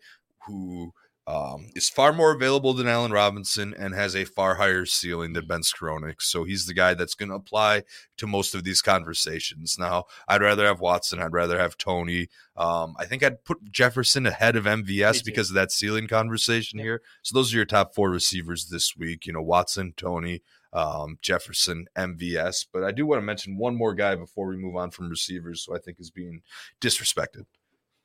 Speaker 2: who um, is far more available than Allen Robinson and has a far higher ceiling than Ben Skowronek. So he's the guy that's going to apply to most of these conversations. Now, I'd rather have Watson. I'd rather have Toney. Um, I think I'd put Jefferson ahead of MVS because of that ceiling conversation here. So those are your top four receivers this week. You know, Watson, Toney, um, Jefferson, MVS. But I do want to mention one more guy before we move on from receivers, who I think is being disrespected.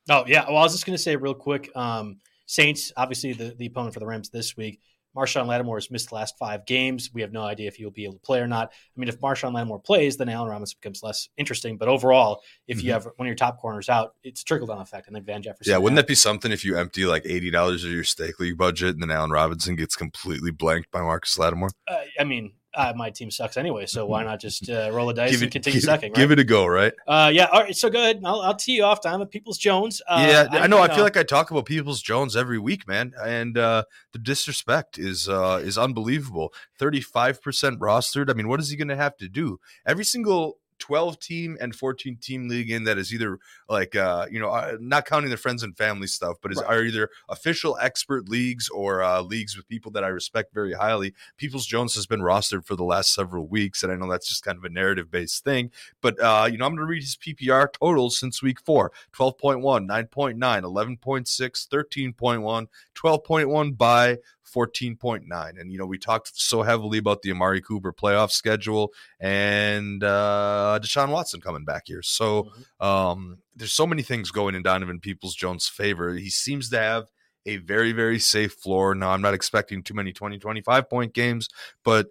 Speaker 1: Oh yeah, well I was just going to say real quick. Um, Saints, obviously the, the opponent for the Rams this week. Marshon Lattimore has missed the last five games. We have no idea if he'll be able to play or not. I mean, if Marshon Lattimore plays, then Allen Robinson becomes less interesting. But overall, if mm-hmm. you have one of your top corners out, it's a trickle down effect. And then Van Jefferson.
Speaker 2: Yeah, wouldn't out. that be something if you empty like eighty dollars of your stake league budget and then Allen Robinson gets completely blanked by Marcus Lattimore?
Speaker 1: Uh, I mean, uh, my team sucks anyway, so why not just uh, roll the dice it, and continue
Speaker 2: give,
Speaker 1: sucking? Right?
Speaker 2: Give it a go, right?
Speaker 1: Uh, yeah. All right. So go ahead. I'll, I'll tee you off. Time with Peoples Jones.
Speaker 2: Uh, yeah, I, I know. I feel like I talk about Peoples Jones every week, man, and uh, the disrespect is uh, is unbelievable. Thirty five percent rostered. I mean, what is he going to have to do? Every single 12 team and 14 team league in that is either like uh you know uh, not counting the friends and family stuff but is right. are either official expert leagues or uh leagues with people that I respect very highly Peoples Jones has been rostered for the last several weeks and I know that's just kind of a narrative based thing but uh you know I'm going to read his PPR totals since week 4 12.1 9.9 11.6 13.1 12.1 by 14.9. And, you know, we talked so heavily about the Amari Cooper playoff schedule and uh, Deshaun Watson coming back here. So mm-hmm. um, there's so many things going in Donovan Peoples Jones' favor. He seems to have a very, very safe floor. Now, I'm not expecting too many 20, 25 point games, but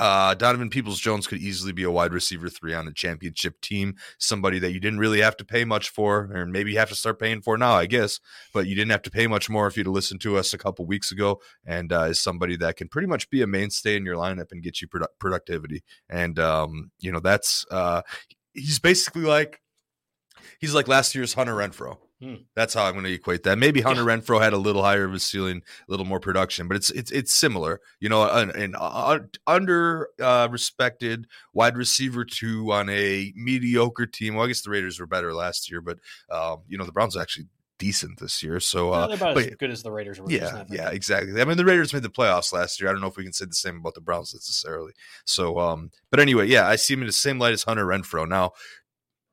Speaker 2: uh, Donovan Peoples Jones could easily be a wide receiver three on a championship team. Somebody that you didn't really have to pay much for, or maybe you have to start paying for now, I guess. But you didn't have to pay much more if you'd listened to us a couple weeks ago. And uh, is somebody that can pretty much be a mainstay in your lineup and get you produ- productivity. And um, you know that's uh, he's basically like he's like last year's Hunter Renfrow. Hmm. That's how I'm going to equate that. Maybe Hunter yeah. Renfrow had a little higher of a ceiling, a little more production, but it's it's it's similar. You know, an, an uh, under uh, respected wide receiver two on a mediocre team. Well, I guess the Raiders were better last year, but um, you know the Browns are actually decent this year. So uh,
Speaker 1: they're about but, as good as the Raiders were.
Speaker 2: Yeah, yeah, exactly. I mean, the Raiders made the playoffs last year. I don't know if we can say the same about the Browns necessarily. So, um, but anyway, yeah, I see him in the same light as Hunter Renfrow. Now,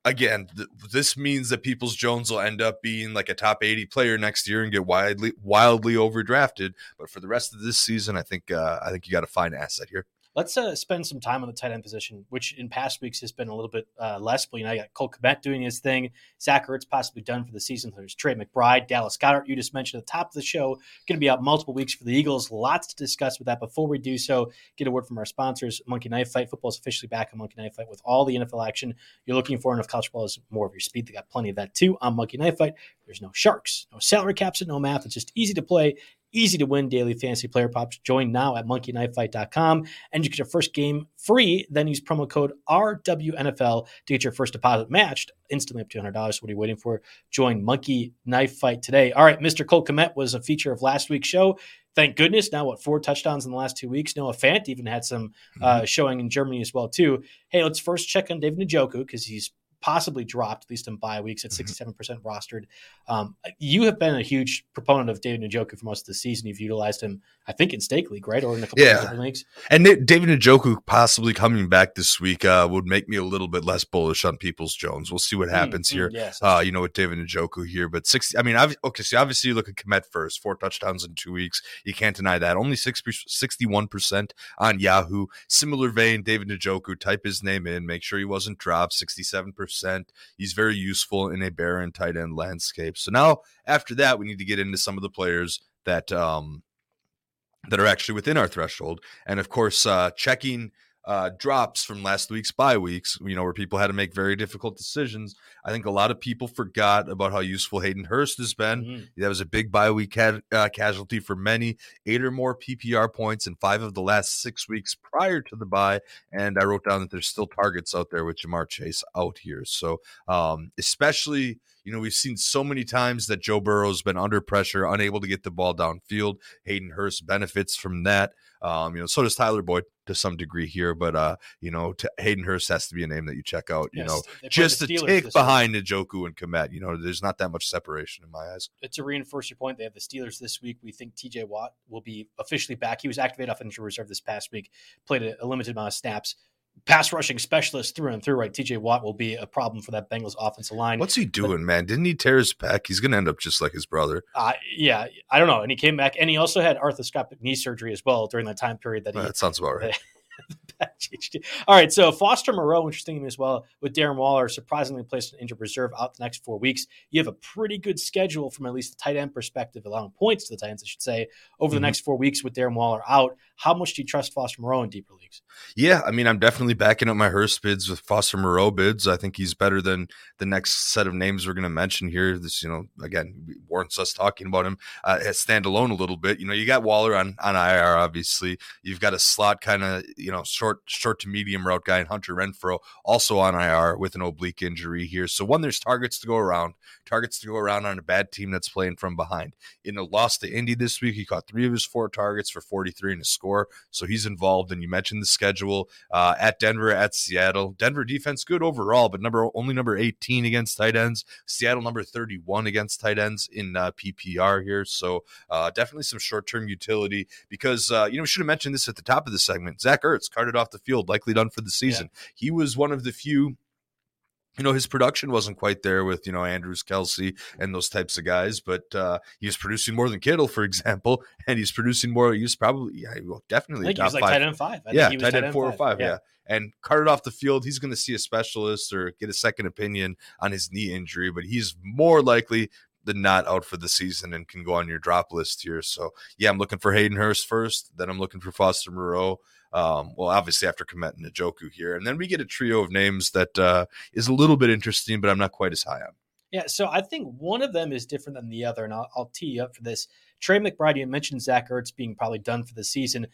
Speaker 2: again, th- this means that Peoples Jones will end up being like a top 80 player next year and get wildly wildly overdrafted. But for the rest of this season, I think uh, I think you got a fine asset here.
Speaker 1: Let's uh, spend some time on the tight end position, which in past weeks has been a little bit uh, less. But you know, I got Cole Kmet doing his thing. Zach Ertz possibly done for the season. There's Trey McBride, Dallas Goedert. You just mentioned at the top of the show, going to be out multiple weeks for the Eagles. Lots to discuss with that. Before we do so, get a word from our sponsors. Monkey Knife Fight football is officially back on Monkey Knife Fight with all the NFL action you're looking for. And if college football is more of your speed, they got plenty of that too on Monkey Knife Fight. There's no sharks, no salary caps, and no math. It's just easy to play Easy to win daily fantasy player props. Join now at monkeyknifefight.com and you get your first game free. Then use promo code RWNFL to get your first deposit matched instantly up to $100. What are you waiting for? Join Monkey Knife Fight today. All right, Mr. Cole Kmet was a feature of last week's show. Thank goodness. Now, what, four touchdowns in the last two weeks? Noah Fant even had some uh, mm-hmm. showing in Germany as well, too. Hey, let's first check on David Njoku because he's possibly dropped, at least in bye weeks at 67% mm-hmm. rostered. Um, you have been a huge proponent of David Njoku for most of the season. You've utilized him, I think, in stake league, right? Or in a couple yeah. of different leagues.
Speaker 2: And David Njoku possibly coming back this week uh, would make me a little bit less bullish on Peoples Jones. We'll see what mm, happens mm, here. Yes. Uh, you know, with David Njoku here. But 60, I mean, I've, okay, so obviously you look at Kmet first, four touchdowns in two weeks. You can't deny that. Only 61% on Yahoo. Similar vein, David Njoku, type his name in, make sure he wasn't dropped, 67%. He's very useful in a barren tight end landscape. So now after that, we need to get into some of the players that um, that are actually within our threshold, and of course, uh, checking uh, drops from last week's bye weeks, you know, where people had to make very difficult decisions. I think a lot of people forgot about how useful Hayden Hurst has been. Mm-hmm. That was a big bye week ca- uh, casualty for many, eight or more PPR points in five of the last six weeks prior to the bye. And I wrote down that there's still targets out there with Ja'Marr Chase out here. So, um, especially you know, we've seen so many times that Joe Burrow's been under pressure, unable to get the ball downfield. Hayden Hurst benefits from that. Um, you know, so does Tyler Boyd to some degree here, but uh, you know, t- Hayden Hurst has to be a name that you check out. You yes, know, just a tick behind Njoku and Kmet. You know, there's not that much separation in my eyes.
Speaker 1: To reinforce your point, they have the Steelers this week. We think T.J. Watt will be officially back. He was activated off injury reserve this past week, played a, a limited amount of snaps pass rushing specialist through and through, right? TJ Watt will be a problem for that Bengals offensive line.
Speaker 2: What's he doing, but, man? Didn't he tear his back? He's going to end up just like his brother.
Speaker 1: Uh, yeah, I don't know. And he came back, and he also had arthroscopic knee surgery as well during that time period. That he,
Speaker 2: that sounds about right.
Speaker 1: All right, so Foster Moreau, interesting as well, with Darren Waller surprisingly placed in injured reserve out the next four weeks. You have a pretty good schedule from at least the tight end perspective, allowing points to the tight ends, I should say, over mm-hmm. the next four weeks with Darren Waller out. How much do you trust Foster Moreau in deeper leagues?
Speaker 2: Yeah, I mean, I'm definitely backing up my Hurst bids with Foster Moreau bids. I think he's better than the next set of names we're going to mention here. This, you know, again, warrants us talking about him uh, as standalone a little bit. You know, you got Waller on on IR, obviously. You've got a slot kind of, you know, short short to medium route guy, and Hunter Renfrow also on IR with an oblique injury here. So one, there's targets to go around, targets to go around on a bad team that's playing from behind. In a loss to Indy this week, he caught three of his four targets for 43 and a score score. So he's involved. And you mentioned the schedule uh, at Denver, at Seattle. Denver defense good overall, but number only number 18 against tight ends. Seattle number 31 against tight ends in uh, PPR here. So uh, definitely some short term utility because uh, you know we should have mentioned this at the top of the segment. Zach Ertz carted off the field, likely done for the season. Yeah. He was one of the few you know his production wasn't quite there with you know Andrews, Kelce, and those types of guys, but uh, he was producing more than Kittle, for example, and he's producing more. He's probably yeah, well, definitely
Speaker 1: I think he was like five. tight end five. I
Speaker 2: yeah, tight end four or five. Yeah. yeah. and carted off the field. He's going to see a specialist or get a second opinion on his knee injury, but he's more likely than not out for the season and can go on your drop list here. So yeah, I'm looking for Hayden Hurst first, then I'm looking for Foster Moreau. Um, well, obviously after Kmet and Njoku here, and then we get a trio of names that uh, is a little bit interesting, but I'm not quite as high on.
Speaker 1: Yeah, so I think one of them is different than the other, and I'll, I'll tee you up for this. Trey McBride, you mentioned Zach Ertz being probably done for the season.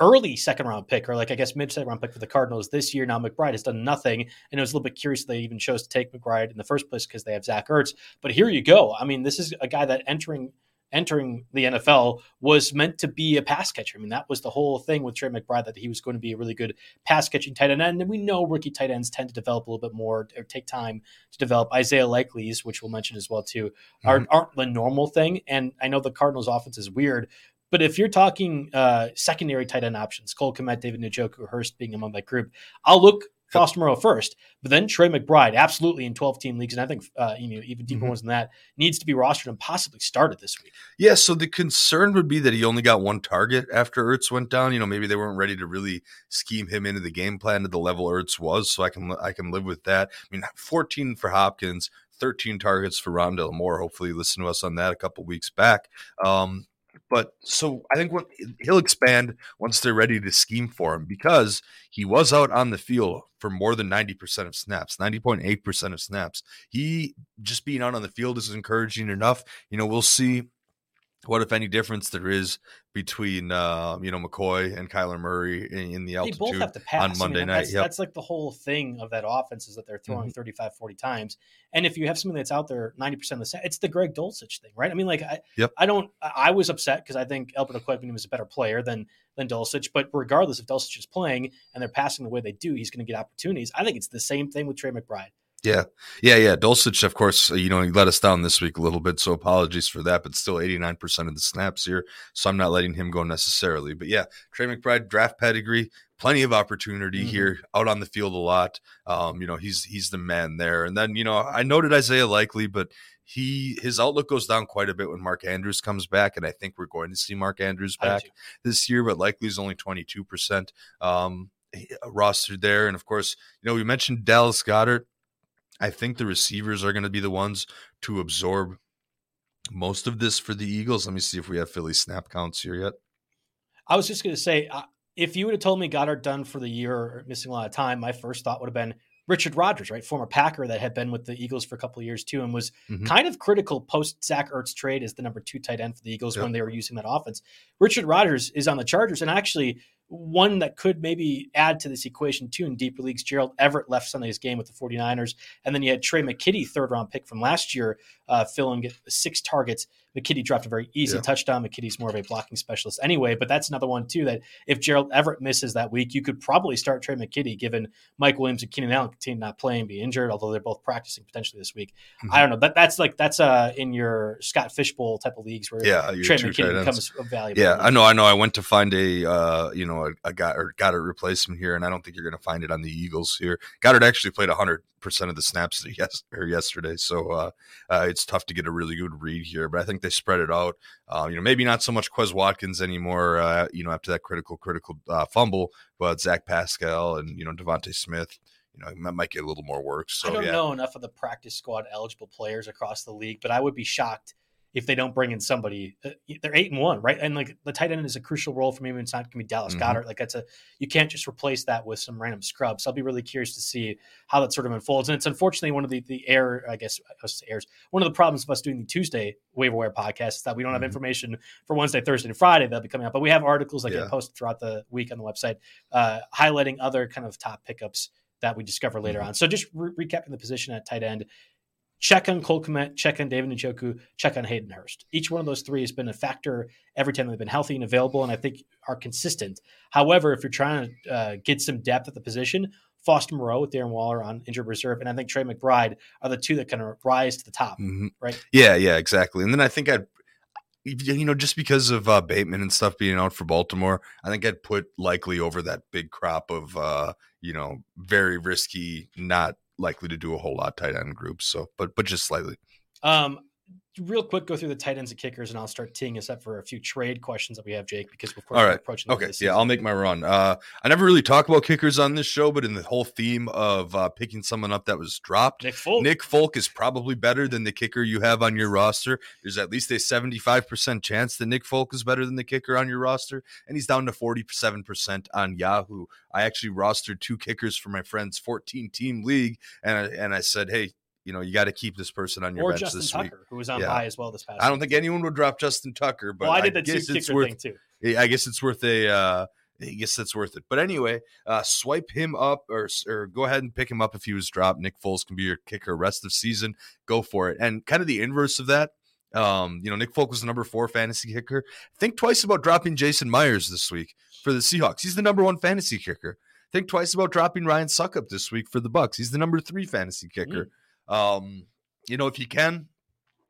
Speaker 1: Early second round pick, or like I guess mid second round pick for the Cardinals this year. Now McBride has done nothing, and it was a little bit curious they even chose to take McBride in the first place because they have Zach Ertz. But here you go. I mean, this is a guy that entering entering the NFL was meant to be a pass catcher. I mean, that was the whole thing with Trey McBride that he was going to be a really good pass catching tight end. And we know rookie tight ends tend to develop a little bit more or take time to develop. Isaiah Likely's, which we'll mention as well too, aren't, mm-hmm. aren't the normal thing. And I know the Cardinals' offense is weird, but if you're talking uh, secondary tight end options, Cole Kmet, David Njoku, Hurst being among that group, I'll look Foster Moreau first, but then Trey McBride, absolutely in 12 team leagues, and I think uh, you know even deeper
Speaker 2: Mhm.
Speaker 1: ones than that, needs to be rostered and possibly started this week.
Speaker 2: Yeah, so the concern would be that he only got one target after Ertz went down. You know, maybe they weren't ready to really scheme him into the game plan to the level Ertz was. So I can I can live with that. I mean, 14 for Hopkins, 13 targets for Rondale Moore. Hopefully, you listened to us on that a couple weeks back. Um, but so I think when, he'll expand once they're ready to scheme for him because he was out on the field for more than 90% of snaps, 90.8% of snaps. He just being out on the field is encouraging enough. You know, we'll see what if any difference there is between uh, you know McCoy and Kyler Murray in, in the
Speaker 1: They
Speaker 2: altitude.
Speaker 1: both have to pass
Speaker 2: on
Speaker 1: I mean,
Speaker 2: Monday night,
Speaker 1: That's,
Speaker 2: yep.
Speaker 1: that's like the whole thing of that offense is that they're throwing 35, 40 times. And if you have something that's out there 90% of the set, it's the Greg Dulcich thing, right? I mean, like, I,
Speaker 2: Yep.
Speaker 1: I don't, I was upset because I think Albert Okwuegbunam was a better player than than Dulcich. But regardless if Dulcich is playing and they're passing the way they do, he's going to get opportunities. I think it's the same thing with Trey McBride.
Speaker 2: Yeah, yeah, yeah. Dulcich, of course, you know, he let us down this week a little bit, so apologies for that. But still, eighty nine percent of the snaps here, so I'm not letting him go necessarily. But yeah, Trey McBride, draft pedigree, plenty of opportunity
Speaker 1: Mhm.
Speaker 2: here, out on the field a lot. Um, you know, he's he's the man there. And then you know, I noted Isaiah Likely, but he his outlook goes down quite a bit when Mark Andrews comes back, and I think we're going to see Mark Andrews back this year, but likely is only 22% um, rostered there. And of course, you know, we mentioned Dallas Goedert. I think the receivers are going to be the ones to absorb most of this for the Eagles. Let me see if we have Philly snap counts here yet.
Speaker 1: I was just going to say, uh, if you would have told me Goedert done for the year or missing a lot of time, my first thought would have been Richard Rodgers, right? Former Packer that had been with the Eagles for a couple of years too, and was
Speaker 2: Mhm.
Speaker 1: kind of critical post Zach Ertz trade as the number two tight end for the Eagles
Speaker 2: Yep.
Speaker 1: when they were using that offense. Richard Rodgers is on the Chargers, and actually one that could maybe add to this equation too in deeper leagues. Gerald Everett left Sunday's game with the 49ers, and then you had Tre' McKitty, third round pick from last year, uh, fill and get six targets. McKitty dropped a very easy
Speaker 2: Yeah.
Speaker 1: touchdown. McKitty's more of a blocking specialist anyway, but that's another one too that if Gerald Everett misses that week, you could probably start Tre' McKitty given Mike Williams and Keenan Allen continue not playing, be injured, although they're both practicing potentially this week.
Speaker 2: Mhm.
Speaker 1: I don't know. That that's like that's uh in your Scott Fishbowl type of leagues where
Speaker 2: Yeah, Tre'
Speaker 1: McKitty becomes valuable.
Speaker 2: Yeah, I know, I know. I went to find a uh, you know a, a got or got a replacement here, and I don't think you're going to find it on the Eagles here. Goedert actually played 100 percent of the snaps yes or yesterday, so uh, uh, it's tough to get a really good read here. But I think they spread it out. Uh, you know, maybe not so much Quez Watkins anymore. Uh, you know, after that critical critical uh, fumble, but Zach Pascal and you know DeVonta Smith. You know, might- might get a little more work. So
Speaker 1: I don't
Speaker 2: yeah,
Speaker 1: know enough of the practice squad eligible players across the league, but I would be shocked if they don't bring in somebody. uh, They're eight and one, right? And like the tight end is a crucial role for me. It's not going to be Dallas
Speaker 2: Mhm.
Speaker 1: Goedert. Like that's a you can't just replace that with some random scrub. So I'll be really curious to see how that sort of unfolds. And it's unfortunately one of the the air, I guess, I airs. One of the problems of us doing the Tuesday waiver wire podcast is that we don't have
Speaker 2: Mhm.
Speaker 1: information for Wednesday, Thursday, and Friday that'll be coming out. But we have articles that
Speaker 2: Yeah.
Speaker 1: get posted throughout the week on the website, uh, highlighting other kind of top pickups that we discover later
Speaker 2: Mhm.
Speaker 1: on. So just re- recapping the position at tight end, check on Cole Kmet, check on David Njoku, check on Hayden Hurst. Each one of those three has been a factor every time they've been healthy and available, and I think are consistent. However, if you're trying to uh, get some depth at the position, Foster Moreau with Darren Waller on injured reserve, and I think Trey McBride are the two that kind of rise to the top.
Speaker 2: Mhm.
Speaker 1: Right.
Speaker 2: Yeah, yeah, exactly. And then I think I'd, you know, just because of uh, Bateman and stuff being out for Baltimore, I think I'd put likely over that big crop of, uh, you know, very risky, not likely to do a whole lot tight end groups. So, but but just slightly.
Speaker 1: Um, real quick, go through the tight ends and kickers, and I'll start teeing us up for a few trade questions that we have, Jake, because of course
Speaker 2: All
Speaker 1: we're
Speaker 2: right.
Speaker 1: approaching the end of
Speaker 2: Okay, yeah,
Speaker 1: season.
Speaker 2: I'll make my run. Uh, I never really talk about kickers on this show, but in the whole theme of uh, picking someone up that was dropped,
Speaker 1: Nick Folk.
Speaker 2: Nick Folk is probably better than the kicker you have on your roster. There's at least a 75% chance that Nick Folk is better than the kicker on your roster, and he's down to 47% on Yahoo. I actually rostered two kickers for my friend's 14 team league, and I, and I said, hey, you know, you got to keep this person on your
Speaker 1: or
Speaker 2: bench
Speaker 1: Justin
Speaker 2: this
Speaker 1: Tucker,
Speaker 2: week.
Speaker 1: who was on
Speaker 2: Yeah.
Speaker 1: high as well this past.
Speaker 2: I don't
Speaker 1: week.
Speaker 2: think anyone would drop Justin Tucker, but
Speaker 1: Well, I did the two
Speaker 2: guess it's
Speaker 1: kicker
Speaker 2: worth
Speaker 1: thing too.
Speaker 2: I guess it's worth a. Uh, I guess that's worth it. But anyway, uh, swipe him up or or go ahead and pick him up if he was dropped. Nick Foles can be your kicker rest of season. Go for it. And kind of the inverse of that. Um, you know, Nick Folk was the number four fantasy kicker. Think twice about dropping Jason Myers this week for the Seahawks. He's the number one fantasy kicker. Think twice about dropping Ryan Succop this week for the Bucks. He's the number three fantasy kicker. Um, you know, if you can,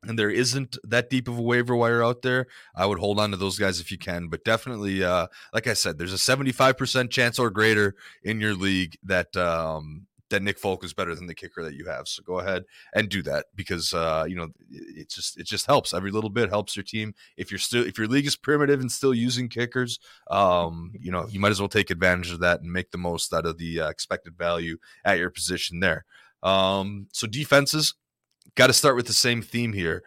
Speaker 2: and there isn't that deep of a waiver wire out there, I would hold on to those guys if you can. But definitely, uh, like I said, there's a 75% chance or greater in your league that um, that Nick Folk is better than the kicker that you have. So go ahead and do that because uh, you know it just it just helps. Every little bit helps your team. If you're still if your league is primitive and still using kickers, um, you know you might as well take advantage of that and make the most out of the uh, expected value at your position there. Um, so defenses, got to start with the same theme here.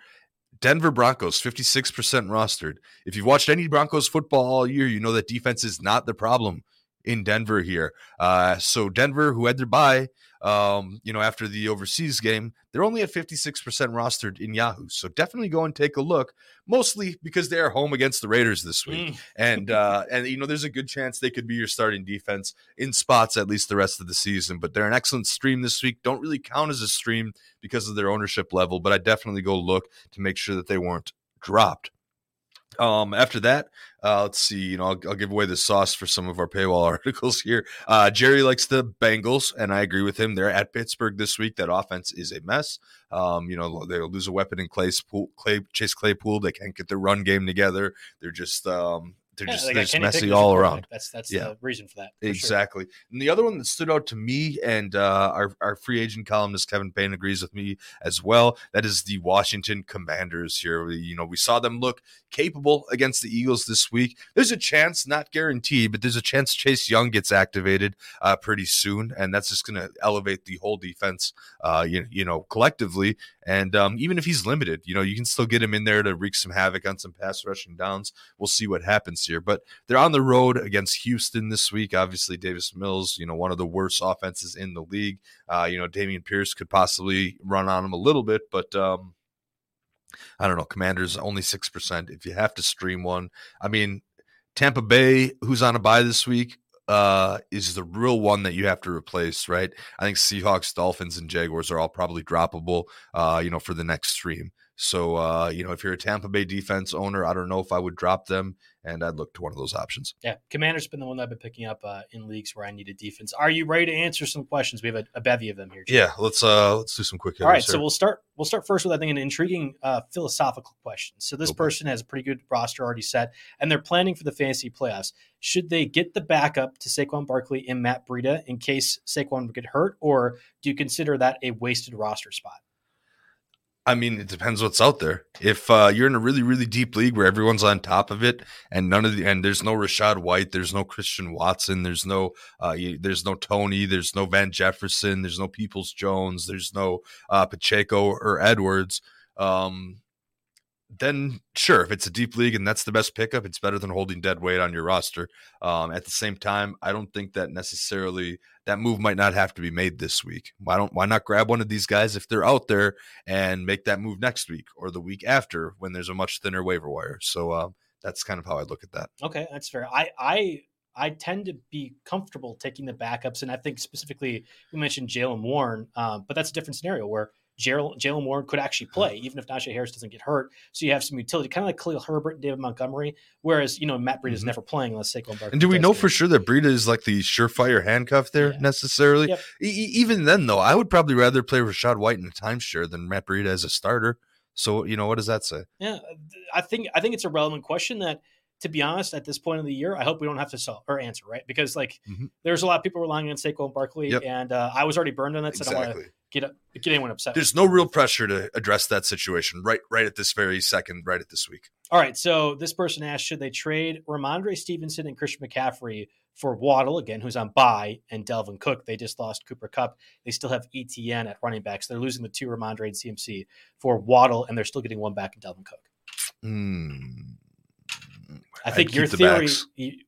Speaker 2: Denver Broncos, 56% rostered. If you've watched any Broncos football all year, you know that defense is not the problem in Denver here. Uh, so Denver, who had their bye, um, you know, after the overseas game, they're only at 56% rostered in Yahoo. So definitely go and take a look, mostly because they are home against the Raiders this week. Mm. and, uh, and, you know, there's a good chance they could be your starting defense in spots at least the rest of the season. But they're an excellent stream this week. Don't really count as a stream because of their ownership level, but I definitely go look to make sure that they weren't dropped. Um, after that, uh, let's see. You know, I'll, I'll, give away the sauce for some of our paywall articles here. Uh, Jerry likes the Bengals, and I agree with him. They're at Pittsburgh this week. That offense is a mess. Um, you know, they'll lose a weapon in Clay's pool, Clay, Chase Claypool. They can't get their run game together. They're just um, they're yeah, just, they they're just messy all around.
Speaker 1: That's that's yeah. the reason for that. For
Speaker 2: exactly. Sure. And the other one that stood out to me, and uh, our our free agent columnist Kevin Payne agrees with me as well. That is the Washington Commanders. Here, you know, we saw them look capable against the Eagles this week. There's a chance, not guaranteed, but there's a chance Chase Young gets activated uh, pretty soon, and that's just going to elevate the whole defense. Uh, you, you know, collectively, and um, even if he's limited, you know, you can still get him in there to wreak some havoc on some pass rushing downs. We'll see what happens here. But they're on the road against Houston this week. Obviously, Davis Mills, you know, one of the worst offenses in the league. Uh, you know, Dameon Pierce could possibly run on him a little bit, but um, I don't know. Commanders only 6%. If you have to stream one, I mean, Tampa Bay, who's on a bye this week, uh, is the real one that you have to replace, right? I think Seahawks, Dolphins, and Jaguars are all probably droppable, uh, you know, for the next stream. So, uh, you know, if you're a Tampa Bay defense owner, I don't know if I would drop them, and I'd look to one of those options.
Speaker 1: Yeah, Commander's been the one that I've been picking up uh, in leagues where I need a defense. Are you ready to answer some questions? We have a, a bevy of them here.
Speaker 2: Yeah, let's uh let's do some quick.
Speaker 1: All right, here. so we'll start we'll start first with I think an intriguing uh, philosophical question. So this okay. person has a pretty good roster already set, and they're planning for the fantasy playoffs. Should they get the backup to Saquon Barkley and Matt Breida in case Saquon would get hurt, or do you consider that a wasted roster spot?
Speaker 2: I mean, it depends what's out there. If uh, you're in a really, really deep league where everyone's on top of it, and none of the and there's no Rachaad White, there's no Christian Watson, there's no uh, there's no Toney, there's no Van Jefferson, there's no Peoples Jones, there's no uh, Pacheco or Edwards. Um, then sure, if it's a deep league and that's the best pickup, it's better than holding dead weight on your roster. Um, at the same time, I don't think that necessarily that move might not have to be made this week. Why don't why not grab one of these guys if they're out there and make that move next week or the week after when there's a much thinner waiver wire? So uh, that's kind of how I look at that.
Speaker 1: Okay, that's fair. I I I tend to be comfortable taking the backups, and I think specifically we mentioned Jaylen Warren, um, but that's a different scenario where Jaylen Warren could actually play, even if Najee Harris doesn't get hurt. So you have some utility, kind of like Khalil Herbert and David Montgomery. Whereas you know Matt Breida is mm-hmm. never playing unless Saquon Barkley.
Speaker 2: And do we know for sure that Breida is like the surefire handcuff there yeah. necessarily? Yep. E- even then, though, I would probably rather play Rachaad White in a timeshare than Matt Breida as a starter. So you know, what does that say?
Speaker 1: Yeah, I think I think it's a relevant question that to be honest, at this point of the year, I hope we don't have to solve or answer, right? Because like mm-hmm. there's a lot of people relying on Saquon Barkley, yep. and uh, I was already burned on that, so exactly. I don't want to get get anyone upset.
Speaker 2: There's no real pressure to address that situation right right at this very second, right at this week.
Speaker 1: All right, so this person asked, should they trade Rhamondre Stevenson and Christian McCaffrey for Waddle again, who's on bye, and Dalvin Cook? They just lost Cooper Kupp. They still have Etienne at running backs. They're losing the two Rhamondre and CMC for Waddle, and they're still getting one back in Dalvin Cook.
Speaker 2: Hmm.
Speaker 1: I think I'd your theory.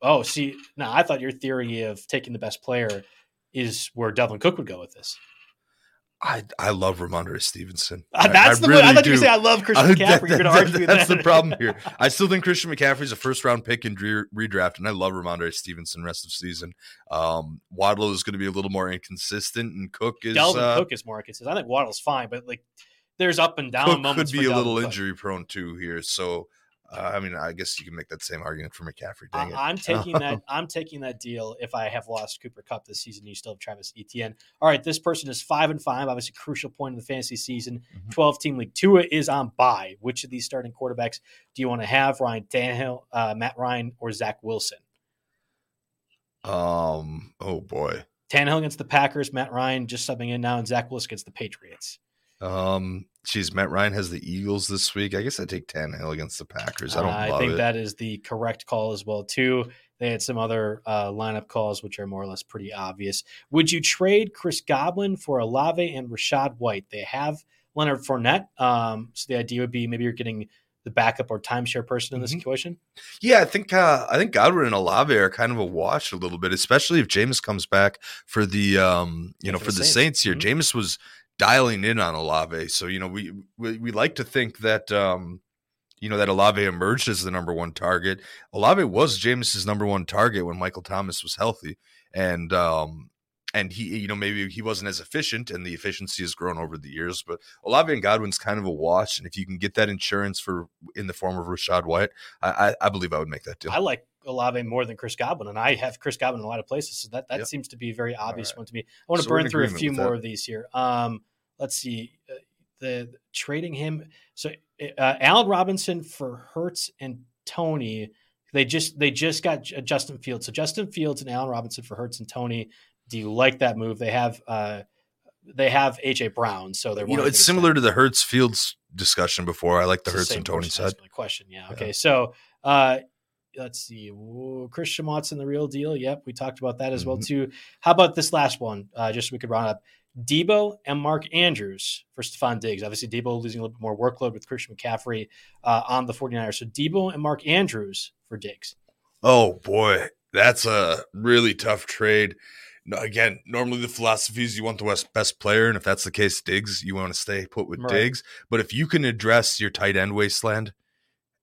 Speaker 1: Oh, see, now I thought your theory of taking the best player is where Dalvin Cook would go with this.
Speaker 2: I I love Rhamondre Stevenson.
Speaker 1: Uh, that's I, the really I thought do. you say I love Christian McCaffrey. That, You're going to argue
Speaker 2: That's
Speaker 1: that.
Speaker 2: the problem here. I still think Christian McCaffrey is a first round pick in redraft, and I love Rhamondre Stevenson rest of season. Um, Waddle is going to be a little more inconsistent, and Cook is
Speaker 1: Dalvin uh, Cook is more inconsistent. I think Waddle's fine, but like there's up and down
Speaker 2: Cook
Speaker 1: moments.
Speaker 2: Could be a little injury prone too here, so Uh, I mean, I guess you can make that same argument for McCaffrey. Dang it.
Speaker 1: I'm taking that. I'm taking that deal. If I have lost Cooper Kupp this season, you still have Travis Etienne. All right, this person is five and five. Obviously, crucial point in the fantasy season.
Speaker 2: Mhm.
Speaker 1: Twelve team league. Tua is on bye. Which of these starting quarterbacks do you want to have? Ryan Tannehill, uh, Matt Ryan, or Zach Wilson?
Speaker 2: Um. Oh boy.
Speaker 1: Tannehill against the Packers. Matt Ryan just subbing in now, and Zach Wilson against the Patriots.
Speaker 2: Um. Geez, Matt Ryan has the Eagles this week. I guess I take Tannehill against the Packers. I don't
Speaker 1: Uh, I think
Speaker 2: it.
Speaker 1: that is the correct call as well too. They had some other uh, lineup calls which are more or less pretty obvious. Would you trade Chris Godwin for Olave and Rachaad White? They have Leonard Fournette, um, so the idea would be maybe you're getting the backup or timeshare person in this
Speaker 2: Mhm.
Speaker 1: situation.
Speaker 2: Yeah, I think uh, I think Godwin and Olave are kind of a wash a little bit, especially if Jameis comes back for the um, you
Speaker 1: Yeah,
Speaker 2: know
Speaker 1: for
Speaker 2: for,
Speaker 1: the Saints.
Speaker 2: Saints, here.
Speaker 1: Mhm.
Speaker 2: Jameis was dialing in on Olave, so you know we we, we like to think that um, you know that Olave emerged as the number one target. Olave was Jameis's number one target when Michael Thomas was healthy, and um, and he you know maybe he wasn't as efficient, and the efficiency has grown over the years. But Olave and Godwin's kind of a wash, and if you can get that insurance for in the form of Rachaad White, I I, I believe I would make that deal.
Speaker 1: I like Olave more than Chris Godwin, and I have Chris Godwin in a lot of places, so that that
Speaker 2: Yep.
Speaker 1: seems to be a very obvious
Speaker 2: right.
Speaker 1: one to me. I want to
Speaker 2: So
Speaker 1: burn through a few more
Speaker 2: that.
Speaker 1: of these here. Um, let's see, uh, the trading him. So uh, Allen Robinson for Hurts and Toney. They just they just got Justin Fields. So Justin Fields and Allen Robinson for Hurts and Toney. Do you like that move? They have uh, they have AJ Brown, so they're
Speaker 2: you know, it's similar to the Hurts Fields discussion before. I like the
Speaker 1: it's
Speaker 2: Hurts
Speaker 1: same
Speaker 2: and
Speaker 1: Toney
Speaker 2: side.
Speaker 1: the question. Yeah.
Speaker 2: Yeah.
Speaker 1: Okay. So uh, let's see. Whoa, Christian Watson, the real deal. Yep, we talked about that as well
Speaker 2: Mhm.
Speaker 1: too. How about this last one? Uh, just so we could round up. Debo and Mark Andrews for Stefon Diggs. Obviously, Debo losing a little bit more workload with Christian McCaffrey uh, on the 49ers. So Debo and Mark Andrews for Diggs.
Speaker 2: Oh boy, that's a really tough trade. Again, normally the philosophy is you want the best best player, and if that's the case, Diggs, you want to stay put with
Speaker 1: Right.
Speaker 2: Diggs. But if you can address your tight end wasteland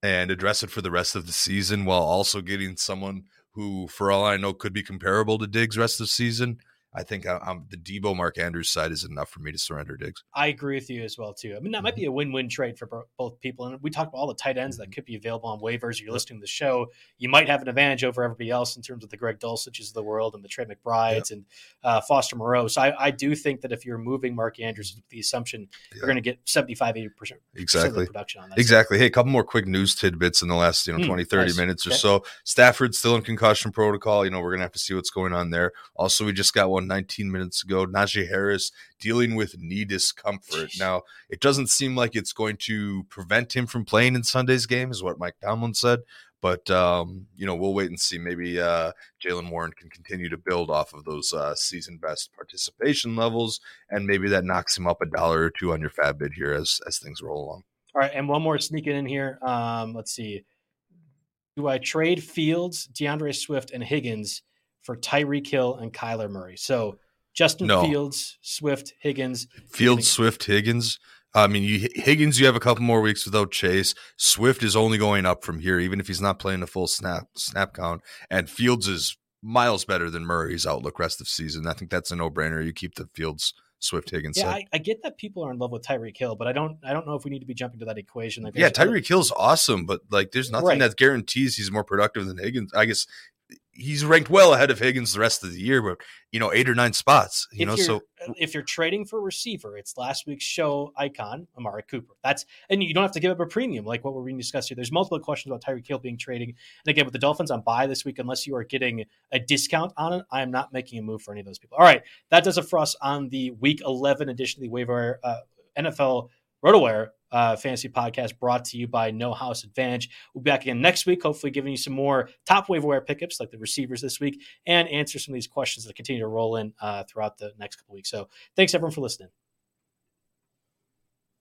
Speaker 2: and address it for the rest of the season while also getting someone who, for all I know, could be comparable to Diggs rest of the season, I think I, I'm the Debo Mark Andrews side is enough for me to surrender Diggs.
Speaker 1: I agree with you as well too. I mean, that might be a win-win trade for both people. And we talked about all the tight ends that could be available on waivers. You're listening to the show, you might have an advantage over everybody else in terms of the Greg Dulciches of the world and the Trey McBrides and uh, Foster Moreau. So I, I do think that if you're moving Mark Andrews, with the assumption
Speaker 2: Yeah.
Speaker 1: you're going to get 75, 80 percent
Speaker 2: Exactly.
Speaker 1: production on that.
Speaker 2: Exactly. Hey, a couple more quick news tidbits in the last, you know,
Speaker 1: Hmm,
Speaker 2: 20, 30
Speaker 1: nice.
Speaker 2: minutes or so. Stafford's still in concussion protocol. You know, we're going to have to see what's going on there. Also, we just got one 19 minutes ago. Najee Harris dealing with knee discomfort.
Speaker 1: Jeez.
Speaker 2: Now, it doesn't seem like it's going to prevent him from playing in Sunday's game, is what Mike Tomlin said. But, um, you know, we'll wait and see. Maybe uh, Jaylen Warren can continue to build off of those uh, season best participation levels, and maybe that knocks him up a dollar or two on your FAAB bid here as, as things roll along.
Speaker 1: All right, and one more sneaking in here. Um, let's see. Do I trade Fields, D'Andre Swift, and Higgins for Tyreek Hill and Kyler Murray? So Justin
Speaker 2: No.
Speaker 1: Fields, Swift, Higgins.
Speaker 2: Fields, Swift, Higgins. I mean, you, Higgins, you have a couple more weeks without Chase. Swift is only going up from here, even if he's not playing a full snap snap count. And Fields is miles better than Murray's outlook rest of season. I think that's a no brainer. You keep the Fields, Swift, Higgins.
Speaker 1: Yeah. I, I get that people are in love with Tyreek Hill, but I don't. I don't know if we need to be jumping to that equation. Like,
Speaker 2: yeah, Tyreek Hill's awesome, but like, there's nothing
Speaker 1: Right.
Speaker 2: that guarantees he's more productive than Higgins. I guess he's ranked well ahead of Higgins the rest of the year, but you know, eight or nine spots. You
Speaker 1: if
Speaker 2: know, so
Speaker 1: if you're trading for receiver, it's last week's show icon Amari Cooper. That's and you don't have to give up a premium like what we're being discussed here. There's multiple questions about Tyreek Hill being trading, and again with the Dolphins on bye this week, unless you are getting a discount on it, I am not making a move for any of those people. All right, that does it for us on the Week 11 edition of the waiver uh, NFL RotoWire uh, fantasy podcast brought to you by No House Advantage. We'll be back again next week, hopefully giving you some more top waiver wire pickups like the receivers this week and answer some of these questions that continue to roll in uh, throughout the next couple weeks. So thanks everyone for listening.